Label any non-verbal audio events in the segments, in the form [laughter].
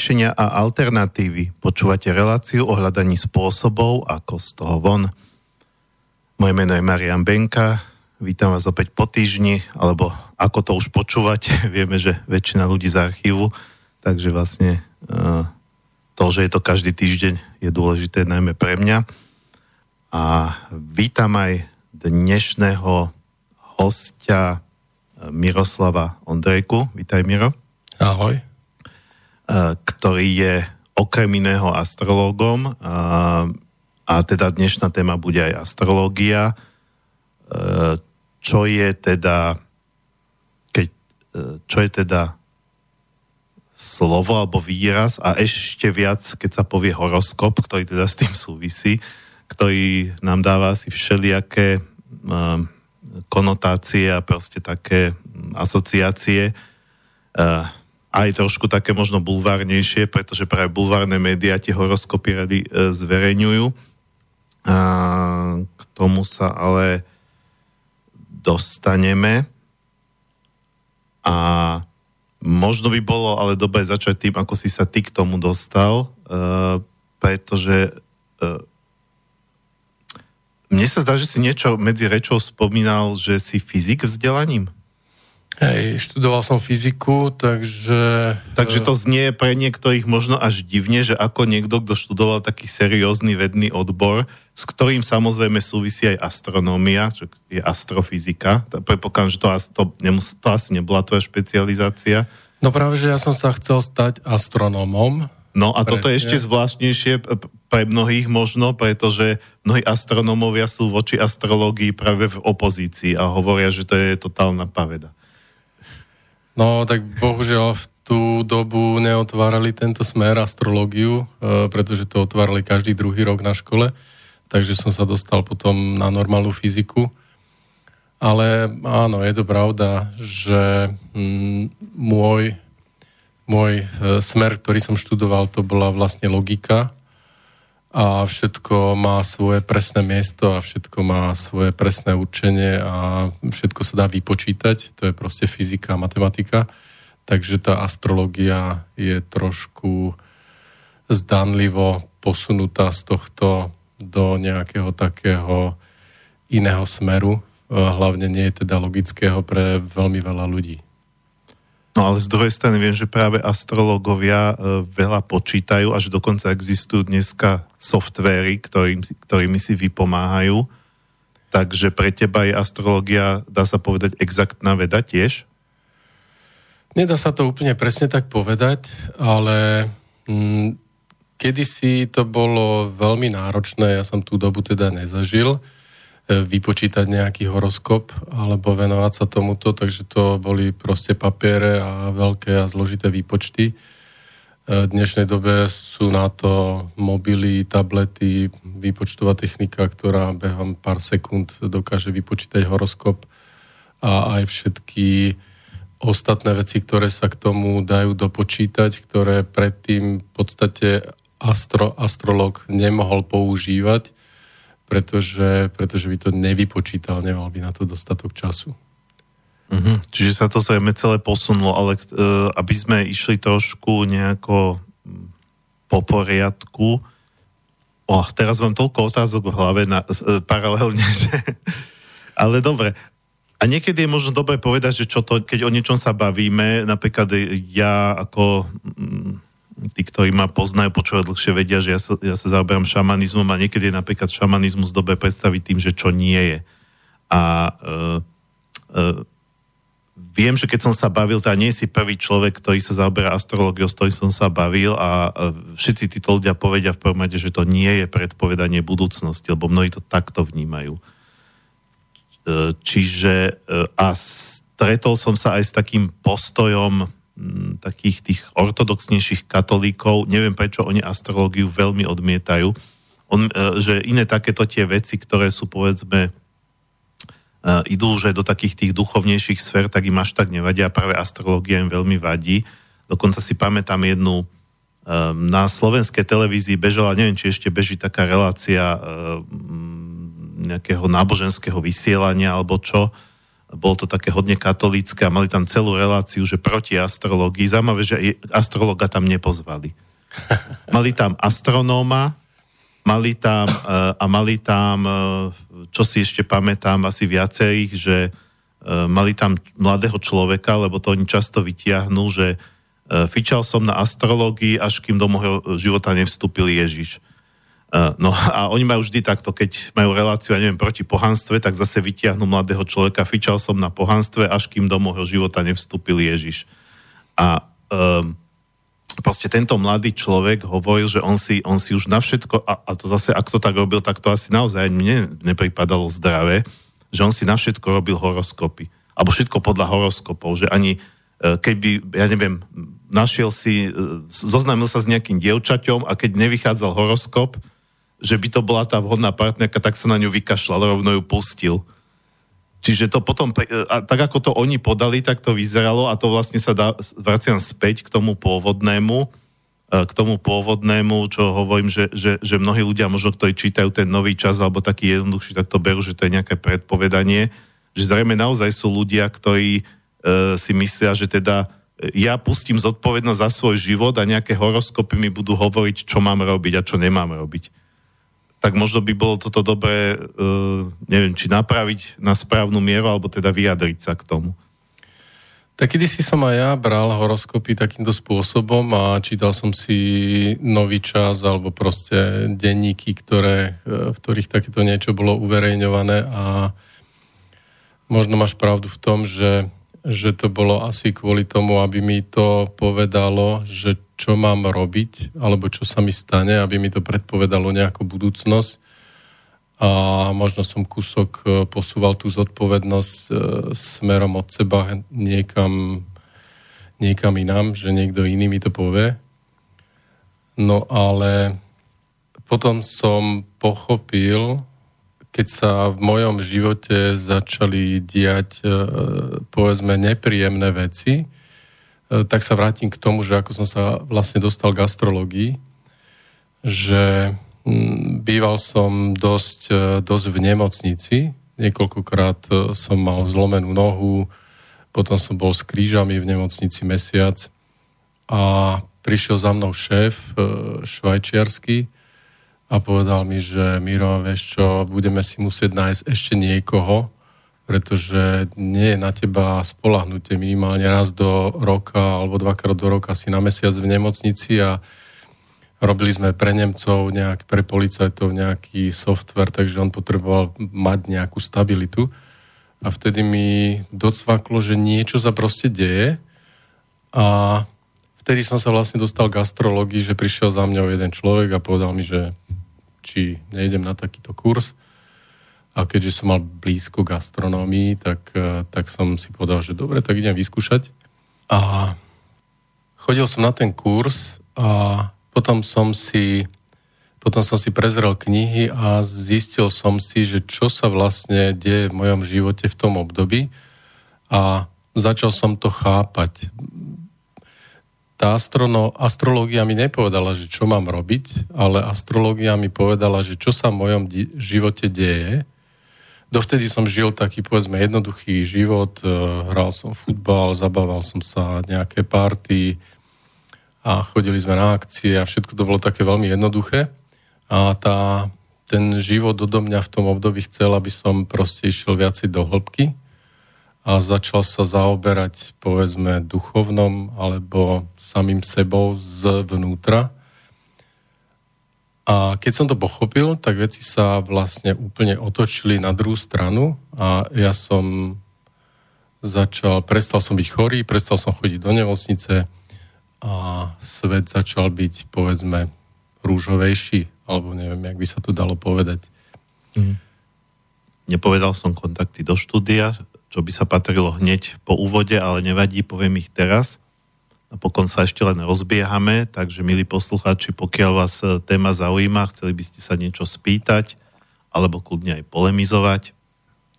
riešenia a alternatívy. Počúvate reláciu o hľadaní spôsobov, ako z toho von. Moje meno je Marian Benka, vítam vás opäť po týždni, alebo ako to už počúvať, [laughs] vieme, že väčšina ľudí z archívu, takže vlastne uh, to, že je to každý týždeň, je dôležité najmä pre mňa. A vítam aj dnešného hostia eh, Miroslava Ondrejku. Vítaj, Miro. Ahoj. Eh, ktorý je okrem iného astrológom a, a teda dnešná téma bude aj astrológia, eh, čo je teda keď, čo je teda slovo alebo výraz a ešte viac, keď sa povie horoskop, ktorý teda s tým súvisí, ktorý nám dáva asi všelijaké konotácie a proste také asociácie aj trošku také možno bulvárnejšie, pretože práve bulvárne médiá tie horoskopy rady e, zverejňujú. A k tomu sa ale dostaneme. A možno by bolo ale dobre začať tým, ako si sa ty k tomu dostal, e, pretože e, mne sa zdá, že si niečo medzi rečou spomínal, že si fyzik vzdelaním. Hej, študoval som fyziku, takže... Takže to znie pre niektorých možno až divne, že ako niekto, kto študoval taký seriózny vedný odbor, s ktorým samozrejme súvisí aj astronómia, čo je astrofyzika. Prepokladám, že to, to, nemus, to asi nebola tvoja špecializácia. No práve, že ja som sa chcel stať astronómom. No a Presne. toto je ešte zvláštnejšie pre mnohých možno, pretože mnohí astronómovia sú voči astrológii práve v opozícii a hovoria, že to je totálna paveda. No, tak bohužiaľ v tú dobu neotvárali tento smer astrológiu, e, pretože to otvárali každý druhý rok na škole, takže som sa dostal potom na normálnu fyziku. Ale áno, je to pravda, že mm, môj, môj e, smer, ktorý som študoval, to bola vlastne logika a všetko má svoje presné miesto a všetko má svoje presné určenie a všetko sa dá vypočítať, to je proste fyzika a matematika, takže tá astrologia je trošku zdanlivo posunutá z tohto do nejakého takého iného smeru, hlavne nie je teda logického pre veľmi veľa ľudí. No ale z druhej strany viem, že práve astrologovia e, veľa počítajú a že dokonca existujú dneska softvéry, ktorým, ktorými si vypomáhajú. Takže pre teba je astrologia, dá sa povedať, exaktná veda tiež? Nedá sa to úplne presne tak povedať, ale mm, kedysi to bolo veľmi náročné, ja som tú dobu teda nezažil, vypočítať nejaký horoskop alebo venovať sa tomuto, takže to boli proste papiere a veľké a zložité výpočty. V dnešnej dobe sú na to mobily, tablety, výpočtová technika, ktorá behom pár sekúnd dokáže vypočítať horoskop a aj všetky ostatné veci, ktoré sa k tomu dajú dopočítať, ktoré predtým v podstate astro, astrolog nemohol používať pretože, pretože by to nevypočítal, nemal by na to dostatok času. Mm-hmm. Čiže sa to zrejme celé posunulo, ale uh, aby sme išli trošku nejako po poriadku, oh, teraz mám toľko otázok v hlave na, uh, paralelne, [laughs] že... ale dobre, a niekedy je možno dobre povedať, že čo to, keď o niečom sa bavíme, napríklad ja ako... Mm, tí, ktorí ma poznajú, počúvajú dlhšie, vedia, že ja sa, ja sa zaoberám šamanizmom a niekedy je napríklad šamanizmus dobre predstaviť tým, že čo nie je. A uh, uh, viem, že keď som sa bavil, teda nie si prvý človek, ktorý sa zaoberá astrológiou, s ktorým som sa bavil a uh, všetci títo ľudia povedia v prvom rade, že to nie je predpovedanie budúcnosti, lebo mnohí to takto vnímajú. Uh, čiže uh, a stretol som sa aj s takým postojom takých tých ortodoxnejších katolíkov, neviem prečo oni astrológiu veľmi odmietajú, On, e, že iné takéto tie veci, ktoré sú povedzme e, idú aj do takých tých duchovnejších sfér, tak im až tak nevadia, práve astrológia im veľmi vadí. Dokonca si pamätám jednu, e, na slovenskej televízii bežala, neviem, či ešte beží taká relácia nejakého náboženského vysielania alebo čo, bolo to také hodne katolícke a mali tam celú reláciu, že proti astrológii. Zaujímavé, že astrologa tam nepozvali. [laughs] Mali tam astronóma, mali tam, uh, a mali tam, uh, čo si ešte pamätám, asi viacerých, že uh, mali tam mladého človeka, lebo to oni často vytiahnú, že fičal som na astrológii, až kým do môjho života nevstúpil Ježiš. Uh, no [laughs] a oni majú vždy takto, keď majú reláciu, ja neviem, proti pohanstve, tak zase vytiahnu mladého človeka, fičal som na pohanstve, až kým do môjho života nevstúpil Ježiš. A um, proste tento mladý človek hovoril, že on si, on si už na všetko, a, a to zase, ak to tak robil, tak to asi naozaj mne nepripadalo zdravé, že on si na všetko robil horoskopy. Alebo všetko podľa horoskopov, že ani e, keby, ja neviem, našiel si, e, zoznámil sa s nejakým dievčaťom a keď nevychádzal horoskop, že by to bola tá vhodná partnerka, tak sa na ňu vykašľal, rovno ju pustil. Čiže to potom, a tak ako to oni podali, tak to vyzeralo a to vlastne sa dá, vraciam späť k tomu pôvodnému, e, k tomu pôvodnému, čo hovorím, že, že, že mnohí ľudia možno, ktorí čítajú ten nový čas alebo taký jednoduchší, tak to berú, že to je nejaké predpovedanie, že zrejme naozaj sú ľudia, ktorí e, si myslia, že teda ja pustím zodpovednosť za svoj život a nejaké horoskopy mi budú hovoriť, čo mám robiť a čo nemám robiť tak možno by bolo toto dobré, uh, neviem, či napraviť na správnu mieru, alebo teda vyjadriť sa k tomu. Tak kedy si som aj ja bral horoskopy takýmto spôsobom a čítal som si nový čas alebo proste denníky, ktoré, e, v ktorých takéto niečo bolo uverejňované a možno máš pravdu v tom, že, že to bolo asi kvôli tomu, aby mi to povedalo, že čo mám robiť, alebo čo sa mi stane, aby mi to predpovedalo nejakú budúcnosť. A možno som kúsok e, posúval tú zodpovednosť e, smerom od seba niekam, niekam inám, že niekto iný mi to povie. No ale potom som pochopil, keď sa v mojom živote začali diať, e, povedzme, nepríjemné veci, tak sa vrátim k tomu, že ako som sa vlastne dostal k astrologii, že mm, býval som dosť, e, dosť v nemocnici, niekoľkokrát e, som mal zlomenú nohu, potom som bol s krížami v nemocnici mesiac a prišiel za mnou šéf švajčiarsky a povedal mi, že Miro, vieš čo, budeme si musieť nájsť ešte niekoho, pretože nie je na teba spolahnutie minimálne raz do roka alebo dvakrát do roka si na mesiac v nemocnici a robili sme pre Nemcov, nejak, pre policajtov nejaký software, takže on potreboval mať nejakú stabilitu. A vtedy mi docvaklo, že niečo sa proste deje a vtedy som sa vlastne dostal k astrologii, že prišiel za mňou jeden človek a povedal mi, že či nejdem na takýto kurz. A keďže som mal blízko gastronómii, tak, e, tak som si povedal, že dobre, tak idem vyskúšať. A chodil som na ten kurz a potom som si potom som si prezrel knihy a zistil som si, že čo sa vlastne deje v mojom živote v tom období a začal som to chápať. Tá astrono, astrológia mi nepovedala, že čo mám robiť, ale astrológia mi povedala, že čo sa v mojom di- živote deje Dovtedy som žil taký, povedzme, jednoduchý život. E, hral som futbal, zabával som sa nejaké party a chodili sme na akcie a všetko to bolo také veľmi jednoduché. A tá, ten život do mňa v tom období chcel, aby som proste išiel viacej do hĺbky a začal sa zaoberať, povedzme, duchovnom alebo samým sebou zvnútra a keď som to pochopil, tak veci sa vlastne úplne otočili na druhú stranu a ja som začal, prestal som byť chorý, prestal som chodiť do nemocnice a svet začal byť, povedzme, rúžovejší, alebo neviem, jak by sa to dalo povedať. Mm. Nepovedal som kontakty do štúdia, čo by sa patrilo hneď po úvode, ale nevadí, poviem ich teraz napokon sa ešte len rozbiehame, takže milí poslucháči, pokiaľ vás e, téma zaujíma, chceli by ste sa niečo spýtať, alebo kľudne aj polemizovať,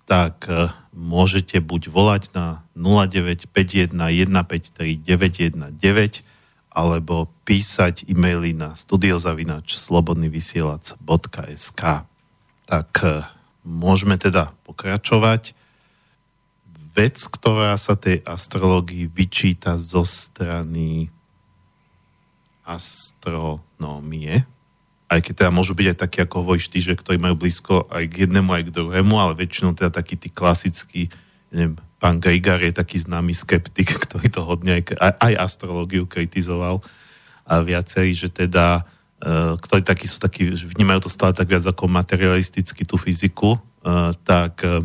tak e, môžete buď volať na 0951153919 alebo písať e-maily na studiozavinač slobodnyvysielac.sk Tak e, môžeme teda pokračovať. Vec, ktorá sa tej astrologii vyčíta zo strany astronómie, aj keď teda môžu byť aj takí, ako hovoríš ty, že ktorí majú blízko aj k jednému, aj k druhému, ale väčšinou teda taký tí klasický, neviem, pán Grigar je taký známy skeptik, [laughs] ktorý to hodne aj, aj astrológiu kritizoval. A viacerí, že teda uh, ktorí takí sú takí, vnímajú to stále tak viac ako materialisticky tú fyziku, uh, tak, uh,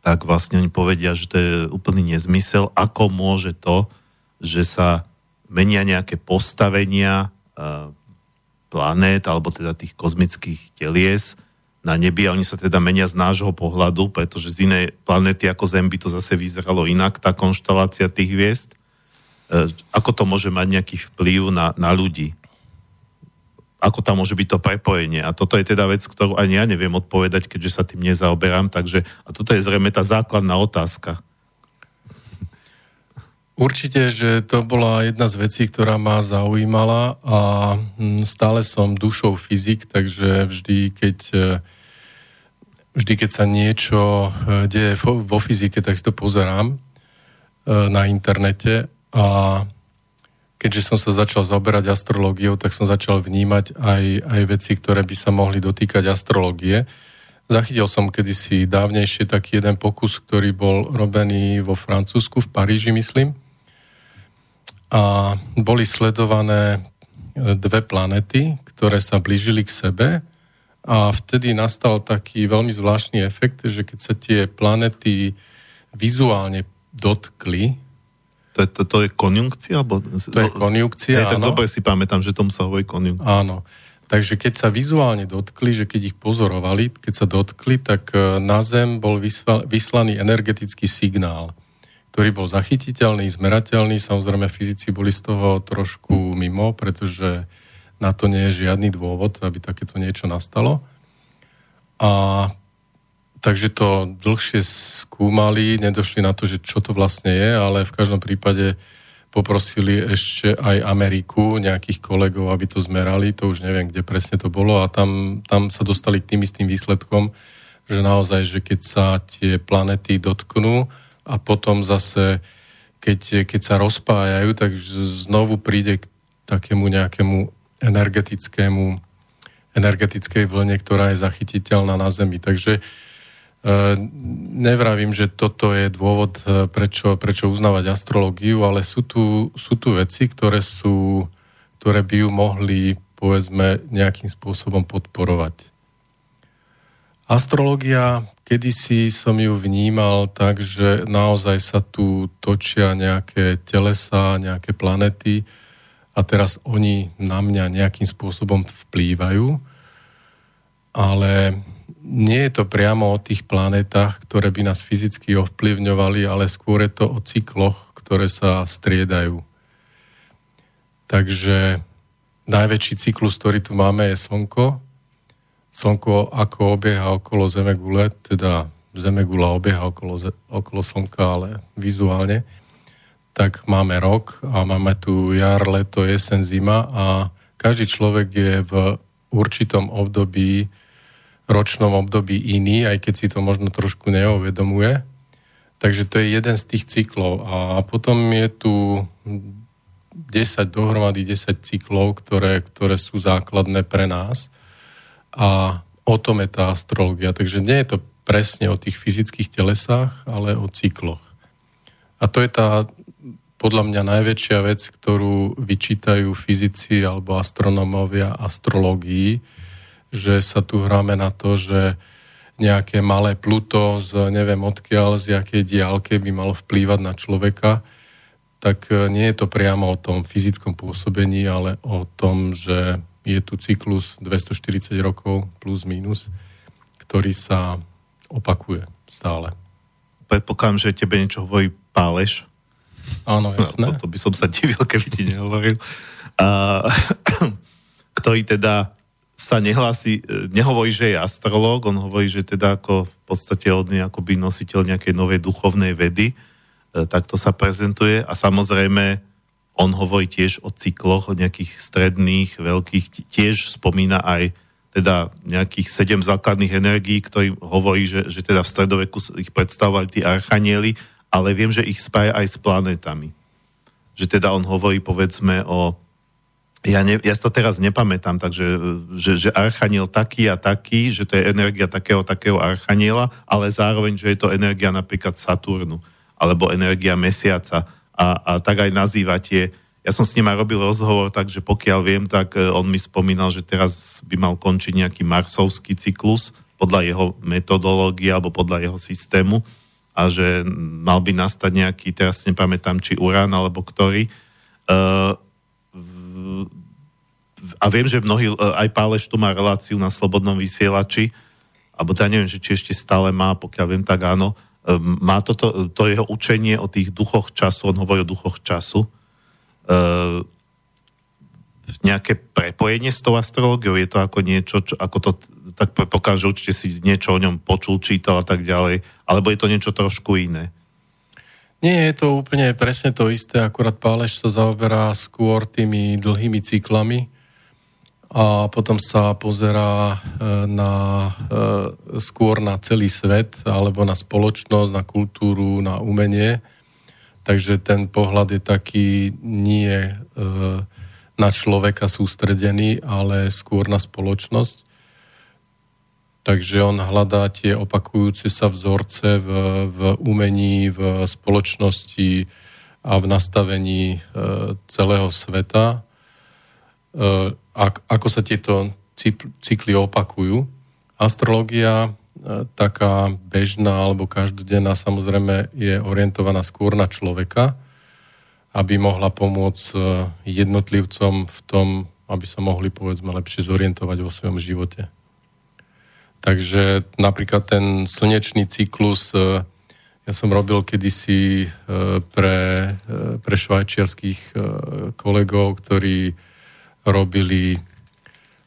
tak vlastne oni povedia, že to je úplný nezmysel, ako môže to, že sa menia nejaké postavenia uh, planét, alebo teda tých kozmických telies na nebi a oni sa teda menia z nášho pohľadu, pretože z inej planéty ako Zem by to zase vyzeralo inak, tá konštalácia tých hviezd. E, ako to môže mať nejaký vplyv na, na ľudí? Ako tam môže byť to prepojenie? A toto je teda vec, ktorú ani ja neviem odpovedať, keďže sa tým nezaoberám, takže a toto je zrejme tá základná otázka Určite, že to bola jedna z vecí, ktorá ma zaujímala a mm, stále som dušou fyzik, takže vždy, keď e, vždy, keď sa niečo e, deje vo fyzike, tak si to pozerám e, na internete a keďže som sa začal zaoberať astrológiou, tak som začal vnímať aj, aj veci, ktoré by sa mohli dotýkať astrológie. Zachytil som kedysi dávnejšie taký jeden pokus, ktorý bol robený vo Francúzsku, v Paríži, myslím a boli sledované dve planety, ktoré sa blížili k sebe a vtedy nastal taký veľmi zvláštny efekt, že keď sa tie planety vizuálne dotkli, to je, to, to je konjunkcia? Alebo... To je konjunkcia, áno. Tak dobre si pamätám, že tomu sa hovorí konjunkcia. Áno. Takže keď sa vizuálne dotkli, že keď ich pozorovali, keď sa dotkli, tak e, na Zem bol vyslaný energetický signál ktorý bol zachytiteľný, zmerateľný. Samozrejme, fyzici boli z toho trošku mimo, pretože na to nie je žiadny dôvod, aby takéto niečo nastalo. A takže to dlhšie skúmali, nedošli na to, že čo to vlastne je, ale v každom prípade poprosili ešte aj Ameriku, nejakých kolegov, aby to zmerali, to už neviem, kde presne to bolo a tam, tam sa dostali k tým istým výsledkom, že naozaj, že keď sa tie planety dotknú, a potom zase, keď, keď sa rozpájajú, tak znovu príde k takému nejakému energetickému energetickej vlne, ktorá je zachytiteľná na Zemi. Takže nevravím, že toto je dôvod, e, prečo, prečo uznávať astrológiu, ale sú tu, sú tu veci, ktoré, sú, ktoré by ju mohli, povedzme, nejakým spôsobom podporovať. Astrológia, kedysi som ju vnímal tak, že naozaj sa tu točia nejaké telesa, nejaké planety a teraz oni na mňa nejakým spôsobom vplývajú, ale nie je to priamo o tých planetách, ktoré by nás fyzicky ovplyvňovali, ale skôr je to o cykloch, ktoré sa striedajú. Takže najväčší cyklus, ktorý tu máme, je Slnko, Slnko ako obieha okolo Zemegule, teda Zemegula obieha okolo, okolo Slnka, ale vizuálne, tak máme rok a máme tu jar, leto, jesen, zima a každý človek je v určitom období, ročnom období iný, aj keď si to možno trošku neuvedomuje. Takže to je jeden z tých cyklov. A potom je tu 10 dohromady 10 cyklov, ktoré, ktoré sú základné pre nás a o tom je tá astrologia. Takže nie je to presne o tých fyzických telesách, ale o cykloch. A to je tá podľa mňa najväčšia vec, ktorú vyčítajú fyzici alebo astronómovia astrológii, že sa tu hráme na to, že nejaké malé Pluto z neviem odkiaľ, z jakej diálke by malo vplývať na človeka, tak nie je to priamo o tom fyzickom pôsobení, ale o tom, že je tu cyklus 240 rokov plus minus, ktorý sa opakuje stále. Predpokladám, že tebe niečo hovorí Páleš. Áno, jasné. No, to by som sa divil, keby ti nehovoril. A, [clears throat] ktorý teda sa nehlási, nehovorí, že je astrológ, on hovorí, že teda ako v podstate od akoby nositeľ nejakej novej duchovnej vedy, e, tak to sa prezentuje a samozrejme on hovorí tiež o cykloch, o nejakých stredných, veľkých, tiež spomína aj teda nejakých sedem základných energií, ktorý hovorí, že, že teda v stredoveku ich predstavovali tí archanieli, ale viem, že ich spája aj s planetami. Že teda on hovorí povedzme o ja, ne, ja to teraz nepamätám, takže že, že archaniel taký a taký, že to je energia takého, takého archaniela, ale zároveň, že je to energia napríklad Saturnu, alebo energia Mesiaca a, a tak aj nazýva tie, ja som s ním aj robil rozhovor, takže pokiaľ viem, tak e, on mi spomínal, že teraz by mal končiť nejaký marsovský cyklus podľa jeho metodológie alebo podľa jeho systému a že mal by nastať nejaký, teraz nepamätám, či Urán alebo ktorý. Uh, a viem, že mnohí, e, aj Páleš tu má reláciu na Slobodnom vysielači, alebo teda neviem, že či ešte stále má, pokiaľ viem, tak áno, má toto, to jeho učenie o tých duchoch času, on hovorí o duchoch času, uh, nejaké prepojenie s tou astrológiou? Je to ako niečo, čo, ako to, tak pokáže, určite si niečo o ňom počul, čítal a tak ďalej, alebo je to niečo trošku iné? Nie, je to úplne presne to isté, akurát Páleš sa zaoberá skôr tými dlhými cyklami a potom sa pozerá e, na, e, skôr na celý svet alebo na spoločnosť, na kultúru, na umenie Takže ten pohľad je taký nie e, na človeka sústredený, ale skôr na spoločnosť. Takže on hľadá tie opakujúce sa vzorce v, v umení, v spoločnosti a v nastavení celého sveta. E, ako sa tieto cykly opakujú. Astrológia taká bežná alebo každodenná samozrejme je orientovaná skôr na človeka, aby mohla pomôcť e, jednotlivcom v tom, aby sa mohli povedzme lepšie zorientovať vo svojom živote. Takže napríklad ten slnečný cyklus e, ja som robil kedysi e, pre, pre švajčiarských kolegov, ktorí robili,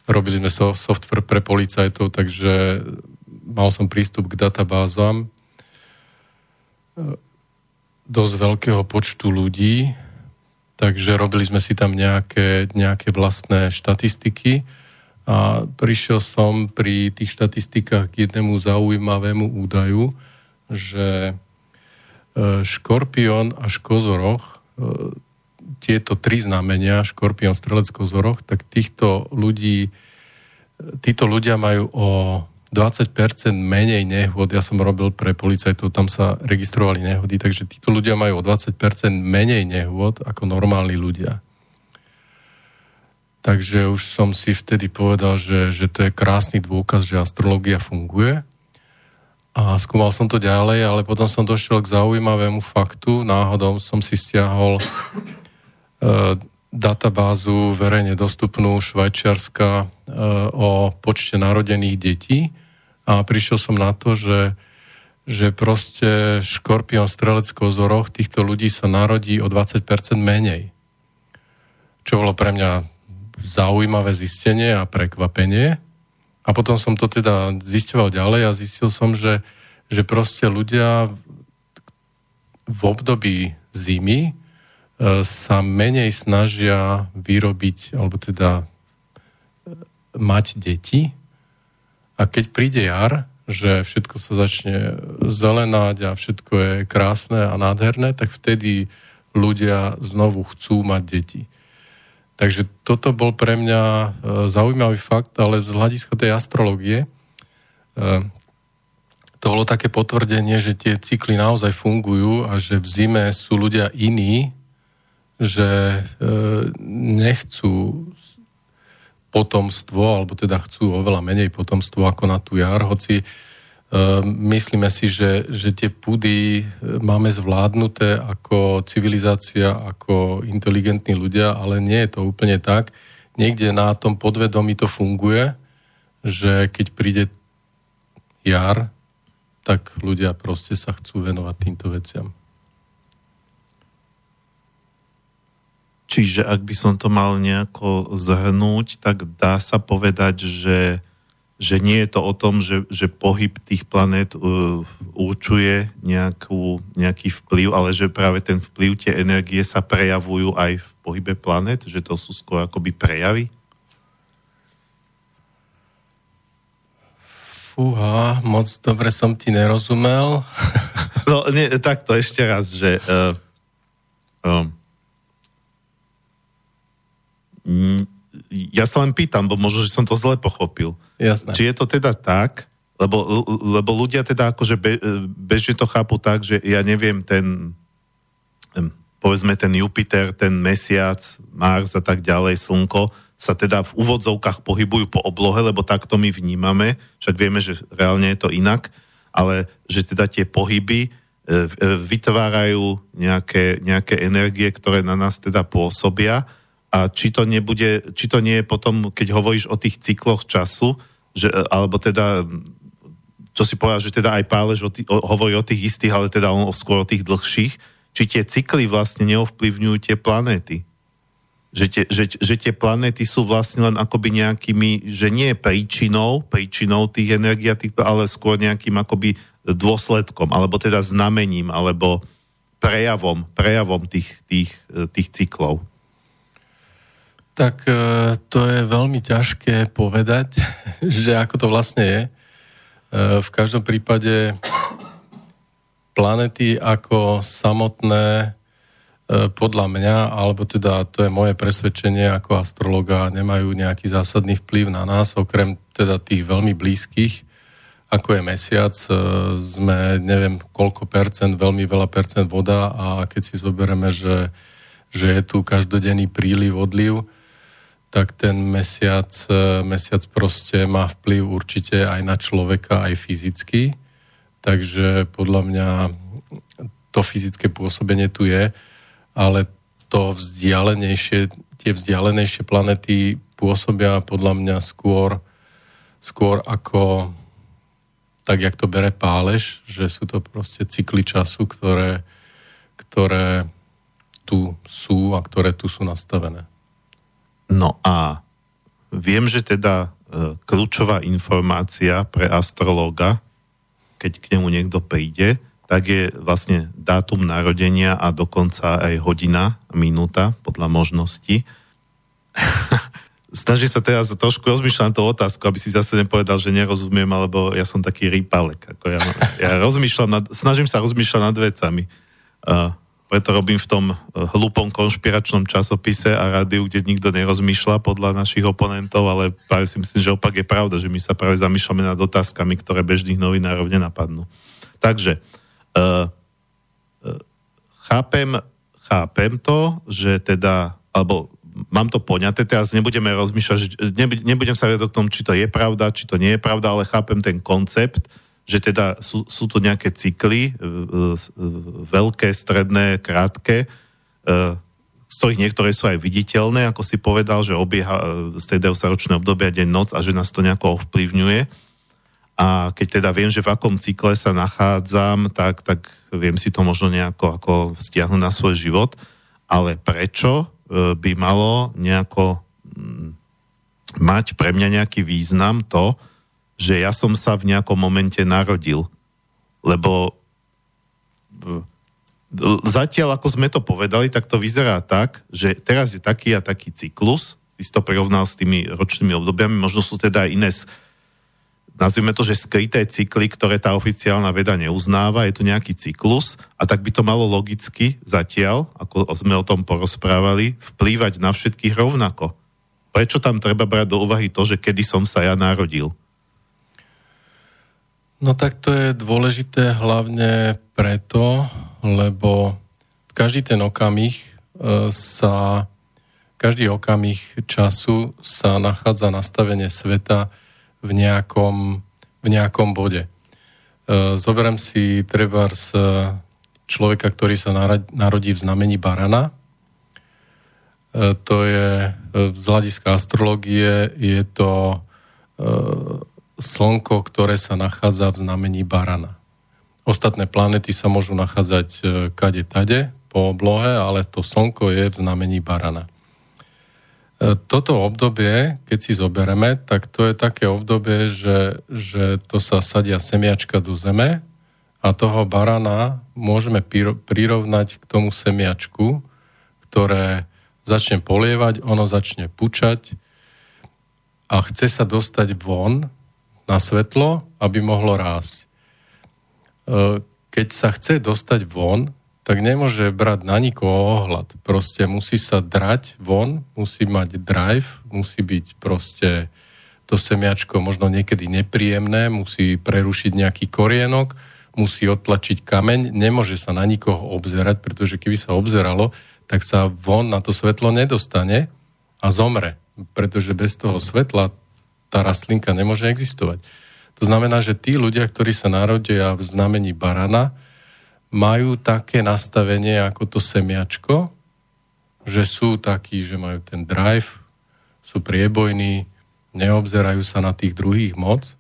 robili sme software pre policajtov, takže mal som prístup k databázam e, dosť veľkého počtu ľudí, takže robili sme si tam nejaké, nejaké vlastné štatistiky a prišiel som pri tých štatistikách k jednému zaujímavému údaju, že e, škorpión a škozoroch, e, tieto tri znamenia, škorpión, strelec, kozoroch, tak týchto ľudí, títo ľudia majú o 20% menej nehôd. Ja som robil pre policajtov, tam sa registrovali nehody, takže títo ľudia majú o 20% menej nehôd ako normálni ľudia. Takže už som si vtedy povedal, že, že to je krásny dôkaz, že astrológia funguje. A skúmal som to ďalej, ale potom som došiel k zaujímavému faktu. Náhodou som si stiahol databázu verejne dostupnú Švajčiarska e, o počte narodených detí a prišiel som na to, že, že proste škorpión strelec kozoroch týchto ľudí sa narodí o 20% menej. Čo bolo pre mňa zaujímavé zistenie a prekvapenie. A potom som to teda zistoval ďalej a zistil som, že, že proste ľudia v období zimy e, sa menej snažia vyrobiť, alebo teda e, mať deti, a keď príde jar, že všetko sa začne zelenať a všetko je krásne a nádherné, tak vtedy ľudia znovu chcú mať deti. Takže toto bol pre mňa e, zaujímavý fakt, ale z hľadiska tej astrologie e, to bolo také potvrdenie, že tie cykly naozaj fungujú a že v zime sú ľudia iní, že e, nechcú potomstvo, alebo teda chcú oveľa menej potomstvo ako na tú jar, hoci uh, myslíme si, že, že tie pudy e, máme zvládnuté ako civilizácia, ako inteligentní ľudia, ale nie je to úplne tak. Niekde na tom podvedomí to funguje, že keď príde jar, tak ľudia proste sa chcú venovať týmto veciam. Čiže ak by som to mal nejako zhrnúť, tak dá sa povedať, že, že nie je to o tom, že, že pohyb tých planét uh, určuje nejakú, nejaký vplyv, ale že práve ten vplyv, tie energie sa prejavujú aj v pohybe planét, že to sú skôr akoby prejavy? Fúha, moc dobre som ti nerozumel. [laughs] No, nie, takto ešte raz, že uh, um, ja sa len pýtam, bo možno, že som to zle pochopil. Jasné. Či je to teda tak, lebo, lebo ľudia teda akože be, bežne to chápu tak, že ja neviem, ten povedzme ten Jupiter, ten mesiac, Mars a tak ďalej, Slnko, sa teda v úvodzovkách pohybujú po oblohe, lebo takto my vnímame, však vieme, že reálne je to inak, ale že teda tie pohyby e, e, vytvárajú nejaké, nejaké energie, ktoré na nás teda pôsobia a či to, nebude, či to nie je potom, keď hovoríš o tých cykloch času, že, alebo teda čo si povedal, že teda aj Pálež o tý, o, hovorí o tých istých, ale teda on skôr o tých dlhších, či tie cykly vlastne neovplyvňujú tie planéty. Že tie, že, že tie planéty sú vlastne len akoby nejakými, že nie príčinou, príčinou tých energií, ale skôr nejakým akoby dôsledkom, alebo teda znamením, alebo prejavom, prejavom tých, tých, tých cyklov. Tak e, to je veľmi ťažké povedať, [laughs] že ako to vlastne je. E, v každom prípade planety ako samotné e, podľa mňa, alebo teda to je moje presvedčenie ako astrologa, nemajú nejaký zásadný vplyv na nás, okrem teda tých veľmi blízkych, ako je mesiac, sme neviem koľko percent, veľmi veľa percent voda a keď si zoberieme, že, že je tu každodenný príliv, odliv, tak ten mesiac, e, mesiac proste má vplyv určite aj na človeka, aj fyzicky Takže podľa mňa to fyzické pôsobenie tu je, ale to vzdialenejšie, tie vzdialenejšie planety pôsobia podľa mňa skôr, skôr ako tak, jak to bere pálež, že sú to proste cykly času, ktoré, ktoré tu sú a ktoré tu sú nastavené. No a viem, že teda e, kľúčová informácia pre astrológa keď k nemu niekto príde, tak je vlastne dátum narodenia a dokonca aj hodina, minúta podľa možností. [laughs] Snažím sa teraz trošku rozmýšľať tú otázku, aby si zase nepovedal, že nerozumiem, alebo ja som taký rýpalek. Ako ja, ja rozmýšľam nad, snažím sa rozmýšľať nad vecami. Uh, preto robím v tom hlupom konšpiračnom časopise a rádiu, kde nikto nerozmýšľa podľa našich oponentov, ale práve si myslím, že opak je pravda, že my sa práve zamýšľame nad otázkami, ktoré bežných novinárov nenapadnú. Takže uh, chápem, chápem to, že teda, alebo mám to poňaté, teraz nebudeme rozmýšľať, nebudem sa vedieť k tomu, či to je pravda, či to nie je pravda, ale chápem ten koncept, že teda sú, sú tu nejaké cykly, e, e, veľké, stredné, krátke, e, z ktorých niektoré sú aj viditeľné, ako si povedal, že obieha, striedajú sa ročné obdobia deň, noc a že nás to nejako ovplyvňuje. A keď teda viem, že v akom cykle sa nachádzam, tak, tak viem si to možno nejako ako stiahnuť na svoj život. Ale prečo by malo nejako mm, mať pre mňa nejaký význam to, že ja som sa v nejakom momente narodil. Lebo e, zatiaľ, ako sme to povedali, tak to vyzerá tak, že teraz je taký a taký cyklus, si to prirovnal s tými ročnými obdobiami, možno sú teda aj iné nazvime to, že skryté cykly, ktoré tá oficiálna veda neuznáva, je tu nejaký cyklus a tak by to malo logicky zatiaľ, ako sme o tom porozprávali, vplývať na všetkých rovnako. Prečo tam treba brať do úvahy to, že kedy som sa ja narodil? No tak to je dôležité hlavne preto, lebo každý ten okamih e, sa, každý okamih času sa nachádza nastavenie sveta v nejakom, v nejakom bode. E, zoberiem si treba z človeka, ktorý sa narodí v znamení barana. E, to je z hľadiska astrológie, je to Slnko, ktoré sa nachádza v znamení barana. Ostatné planety sa môžu nachádzať e, kade tade po oblohe, ale to Slnko je v znamení barana. E, toto obdobie, keď si zobereme, tak to je také obdobie, že, že to sa sadia semiačka do zeme a toho barana môžeme prirovnať k tomu semiačku, ktoré začne polievať, ono začne pučať a chce sa dostať von na svetlo, aby mohlo rásť. E, keď sa chce dostať von, tak nemôže brať na nikoho ohľad. Proste musí sa drať von, musí mať drive, musí byť proste to semiačko možno niekedy nepríjemné, musí prerušiť nejaký korienok, musí odtlačiť kameň, nemôže sa na nikoho obzerať, pretože keby sa obzeralo, tak sa von na to svetlo nedostane a zomre, pretože bez toho svetla tá rastlinka nemôže existovať. To znamená, že tí ľudia, ktorí sa narodia v znamení barana, majú také nastavenie ako to semiačko, že sú takí, že majú ten drive, sú priebojní, neobzerajú sa na tých druhých moc.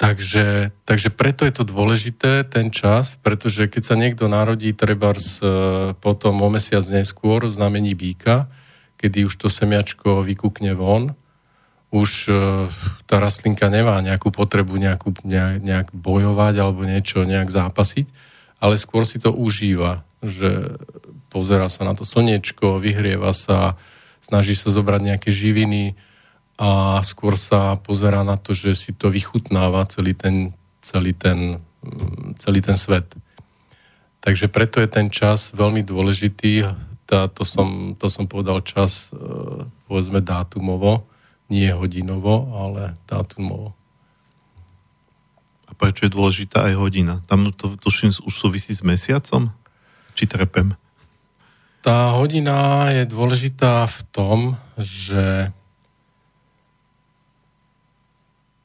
Takže, takže preto je to dôležité, ten čas, pretože keď sa niekto narodí trebárs e, potom o mesiac neskôr v znamení býka, kedy už to semiačko vykúkne von, už e, tá rastlinka nemá nejakú potrebu nejakú, nejak, bojovať alebo niečo, nejak zápasiť, ale skôr si to užíva, že pozera sa na to slniečko, vyhrieva sa, snaží sa zobrať nejaké živiny a skôr sa pozera na to, že si to vychutnáva celý ten, celý ten, mm, celý ten svet. Takže preto je ten čas veľmi dôležitý. Tá, to, som, to som povedal čas, e, povedzme, dátumovo, nie hodinovo, ale dátumovo. A prečo je dôležitá aj hodina? Tam to tuším už súvisí s mesiacom? Či trepem? Tá hodina je dôležitá v tom, že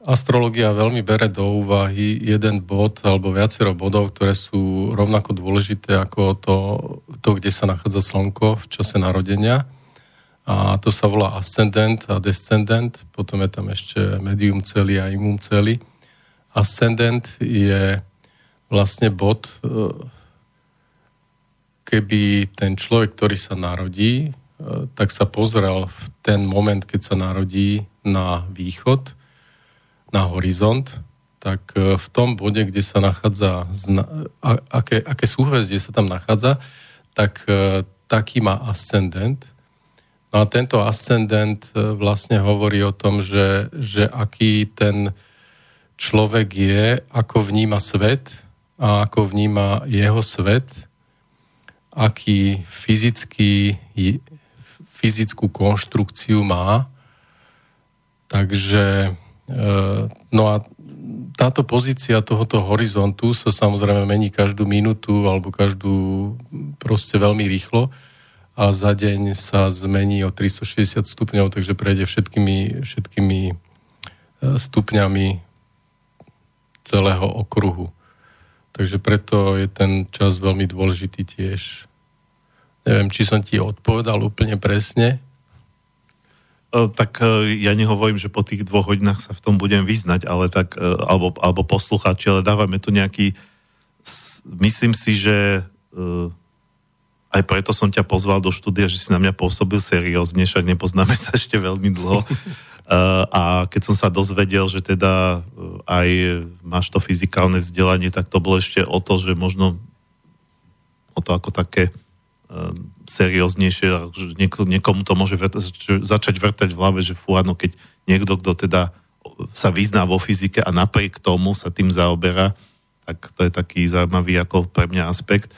astrologia veľmi bere do úvahy jeden bod alebo viacero bodov, ktoré sú rovnako dôležité ako to, to kde sa nachádza Slnko v čase narodenia. A to sa volá ascendent a descendent, potom je tam ešte medium celý a imum celý. Ascendent je vlastne bod, e, keby ten človek, ktorý sa narodí, e, tak sa pozrel v ten moment, keď sa narodí na východ, na horizont, tak e, v tom bode, kde sa nachádza, aké, aké súhvezdie sa tam nachádza, tak taký má ascendent – No a tento ascendent e, vlastne hovorí o tom, že, že aký ten človek je, ako vníma svet a ako vníma jeho svet, aký fyzický, fyzickú konštrukciu má. Takže e, no a táto pozícia tohoto horizontu sa samozrejme mení každú minútu alebo každú proste veľmi rýchlo a za deň sa zmení o 360 stupňov, takže prejde všetkými, všetkými e, stupňami celého okruhu. Takže preto je ten čas veľmi dôležitý tiež. Neviem, či som ti odpovedal úplne presne. E, tak e, ja nehovorím, že po tých dvoch hodinách sa v tom budem vyznať, ale tak, alebo, alebo poslucháči, ale dávame tu nejaký, myslím si, že aj preto som ťa pozval do štúdia, že si na mňa pôsobil seriózne, však nepoznáme sa ešte veľmi dlho. [laughs] A keď som sa dozvedel, že teda aj máš to fyzikálne vzdelanie, tak to bolo ešte o to, že možno o to ako také serióznejšie, že nieko, niekomu to môže vrta, začať vrtať v hlave, že fú, áno, keď niekto, kto teda sa vyzná vo fyzike a napriek tomu sa tým zaoberá, tak to je taký zaujímavý ako pre mňa aspekt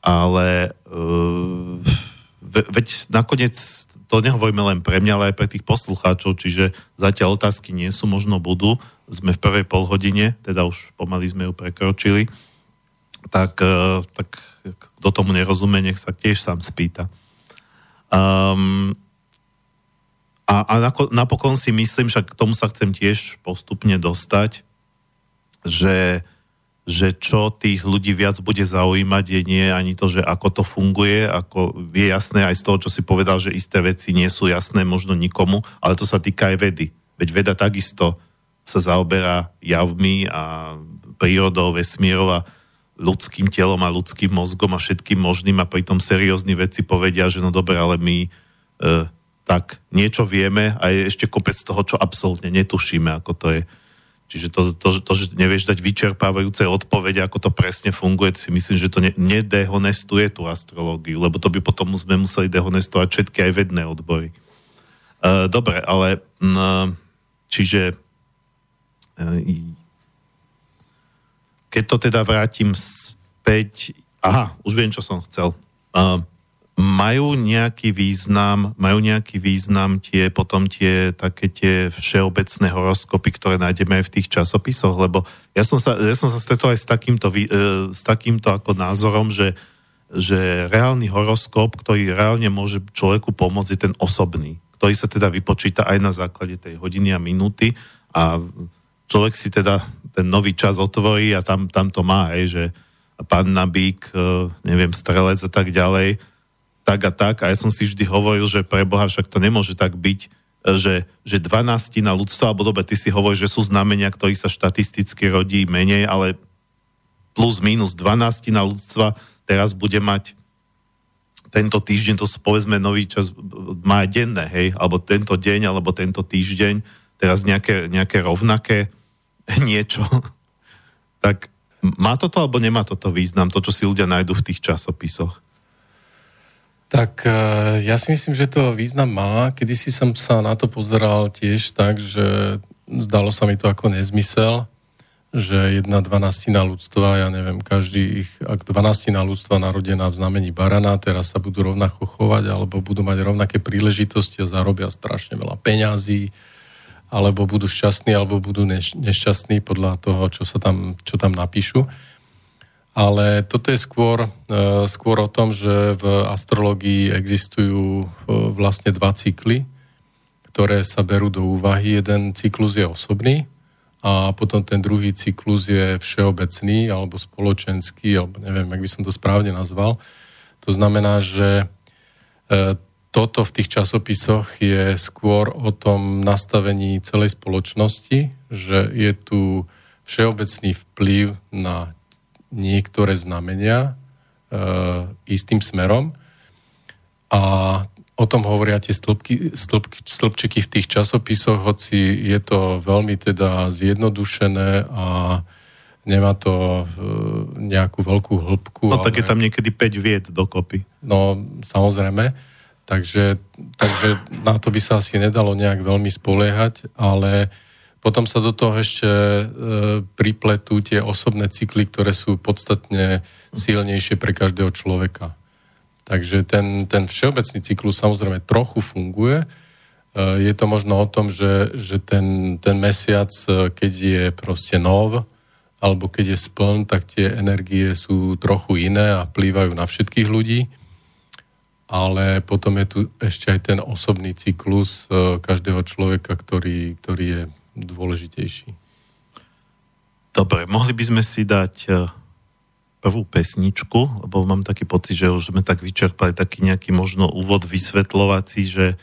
ale uh, veď nakoniec to nehovoríme len pre mňa, ale aj pre tých poslucháčov, čiže zatiaľ otázky nie sú, možno budú. Sme v prvej polhodine, teda už pomaly sme ju prekročili. Tak, uh, tak kto tomu nerozumie, nech sa tiež sám spýta. Um, a, a napokon si myslím, však k tomu sa chcem tiež postupne dostať, že že čo tých ľudí viac bude zaujímať, je nie ani to, že ako to funguje, ako je jasné aj z toho, čo si povedal, že isté veci nie sú jasné možno nikomu, ale to sa týka aj vedy. Veď veda takisto sa zaoberá javmi a prírodou, vesmírov a ľudským telom a ľudským mozgom a všetkým možným a pritom seriózni veci povedia, že no dobre, ale my e, tak niečo vieme a je ešte kopec toho, čo absolútne netušíme, ako to je. Čiže to, to, to, že nevieš dať vyčerpávajúce odpovede, ako to presne funguje, si myslím, že to ne, nedehonestuje tú astrológiu, lebo to by potom sme museli dehonestovať všetky aj vedné odbory. Uh, dobre, ale uh, čiže keď to teda vrátim späť, aha, už viem, čo som chcel. Uh, majú nejaký význam, majú nejaký význam tie, potom tie také tie všeobecné horoskopy, ktoré nájdeme aj v tých časopisoch, lebo ja som sa, ja som sa stretol aj s takýmto, uh, s takýmto ako názorom, že, že reálny horoskop, ktorý reálne môže človeku pomôcť, je ten osobný, ktorý sa teda vypočíta aj na základe tej hodiny a minúty a človek si teda ten nový čas otvorí a tam, tam to má, hej, že pán Nabík, uh, neviem, strelec a tak ďalej, tak a tak. A ja som si vždy hovoril, že pre Boha však to nemôže tak byť, že, že 12 na ľudstvo, alebo dobre, ty si hovoríš, že sú znamenia, ktorých sa štatisticky rodí menej, ale plus minus 12 na ľudstva teraz bude mať tento týždeň, to sú povedzme nový čas, má denné, hej, alebo tento deň, alebo tento týždeň, teraz nejaké, nejaké rovnaké niečo, [laughs] tak má toto alebo nemá toto význam, to, čo si ľudia nájdú v tých časopisoch? Tak e, ja si myslím, že to význam má. Kedy si som sa na to pozeral tiež tak, že zdalo sa mi to ako nezmysel, že jedna dvanastina ľudstva, ja neviem, každý ich, ak dvanastina ľudstva narodená v znamení barana, teraz sa budú rovnako chovať, alebo budú mať rovnaké príležitosti a zarobia strašne veľa peňazí, alebo budú šťastní, alebo budú neš- nešťastní podľa toho, čo sa tam, čo tam napíšu. Ale toto je skôr, e, skôr o tom, že v astrologii existujú e, vlastne dva cykly, ktoré sa berú do úvahy. Jeden cyklus je osobný a potom ten druhý cyklus je všeobecný alebo spoločenský, alebo neviem, jak by som to správne nazval. To znamená, že e, toto v tých časopisoch je skôr o tom nastavení celej spoločnosti, že je tu všeobecný vplyv na niektoré znamenia e, istým smerom a o tom hovoria tie stĺpky, stĺpky, stĺpčiky v tých časopisoch, hoci je to veľmi teda zjednodušené a nemá to e, nejakú veľkú hĺbku. No tak ale... je tam niekedy 5 vied dokopy. No, samozrejme. Takže, takže na to by sa asi nedalo nejak veľmi spoliehať, ale potom sa do toho ešte e, pripletú tie osobné cykly, ktoré sú podstatne silnejšie pre každého človeka. Takže ten, ten všeobecný cyklus samozrejme trochu funguje. E, je to možno o tom, že, že ten, ten mesiac, e, keď je proste nov, alebo keď je spln, tak tie energie sú trochu iné a plývajú na všetkých ľudí. Ale potom je tu ešte aj ten osobný cyklus e, každého človeka, ktorý, ktorý je dôležitejší. Dobre, mohli by sme si dať e, prvú pesničku, lebo mám taký pocit, že už sme tak vyčerpali taký nejaký možno úvod vysvetľovací, že,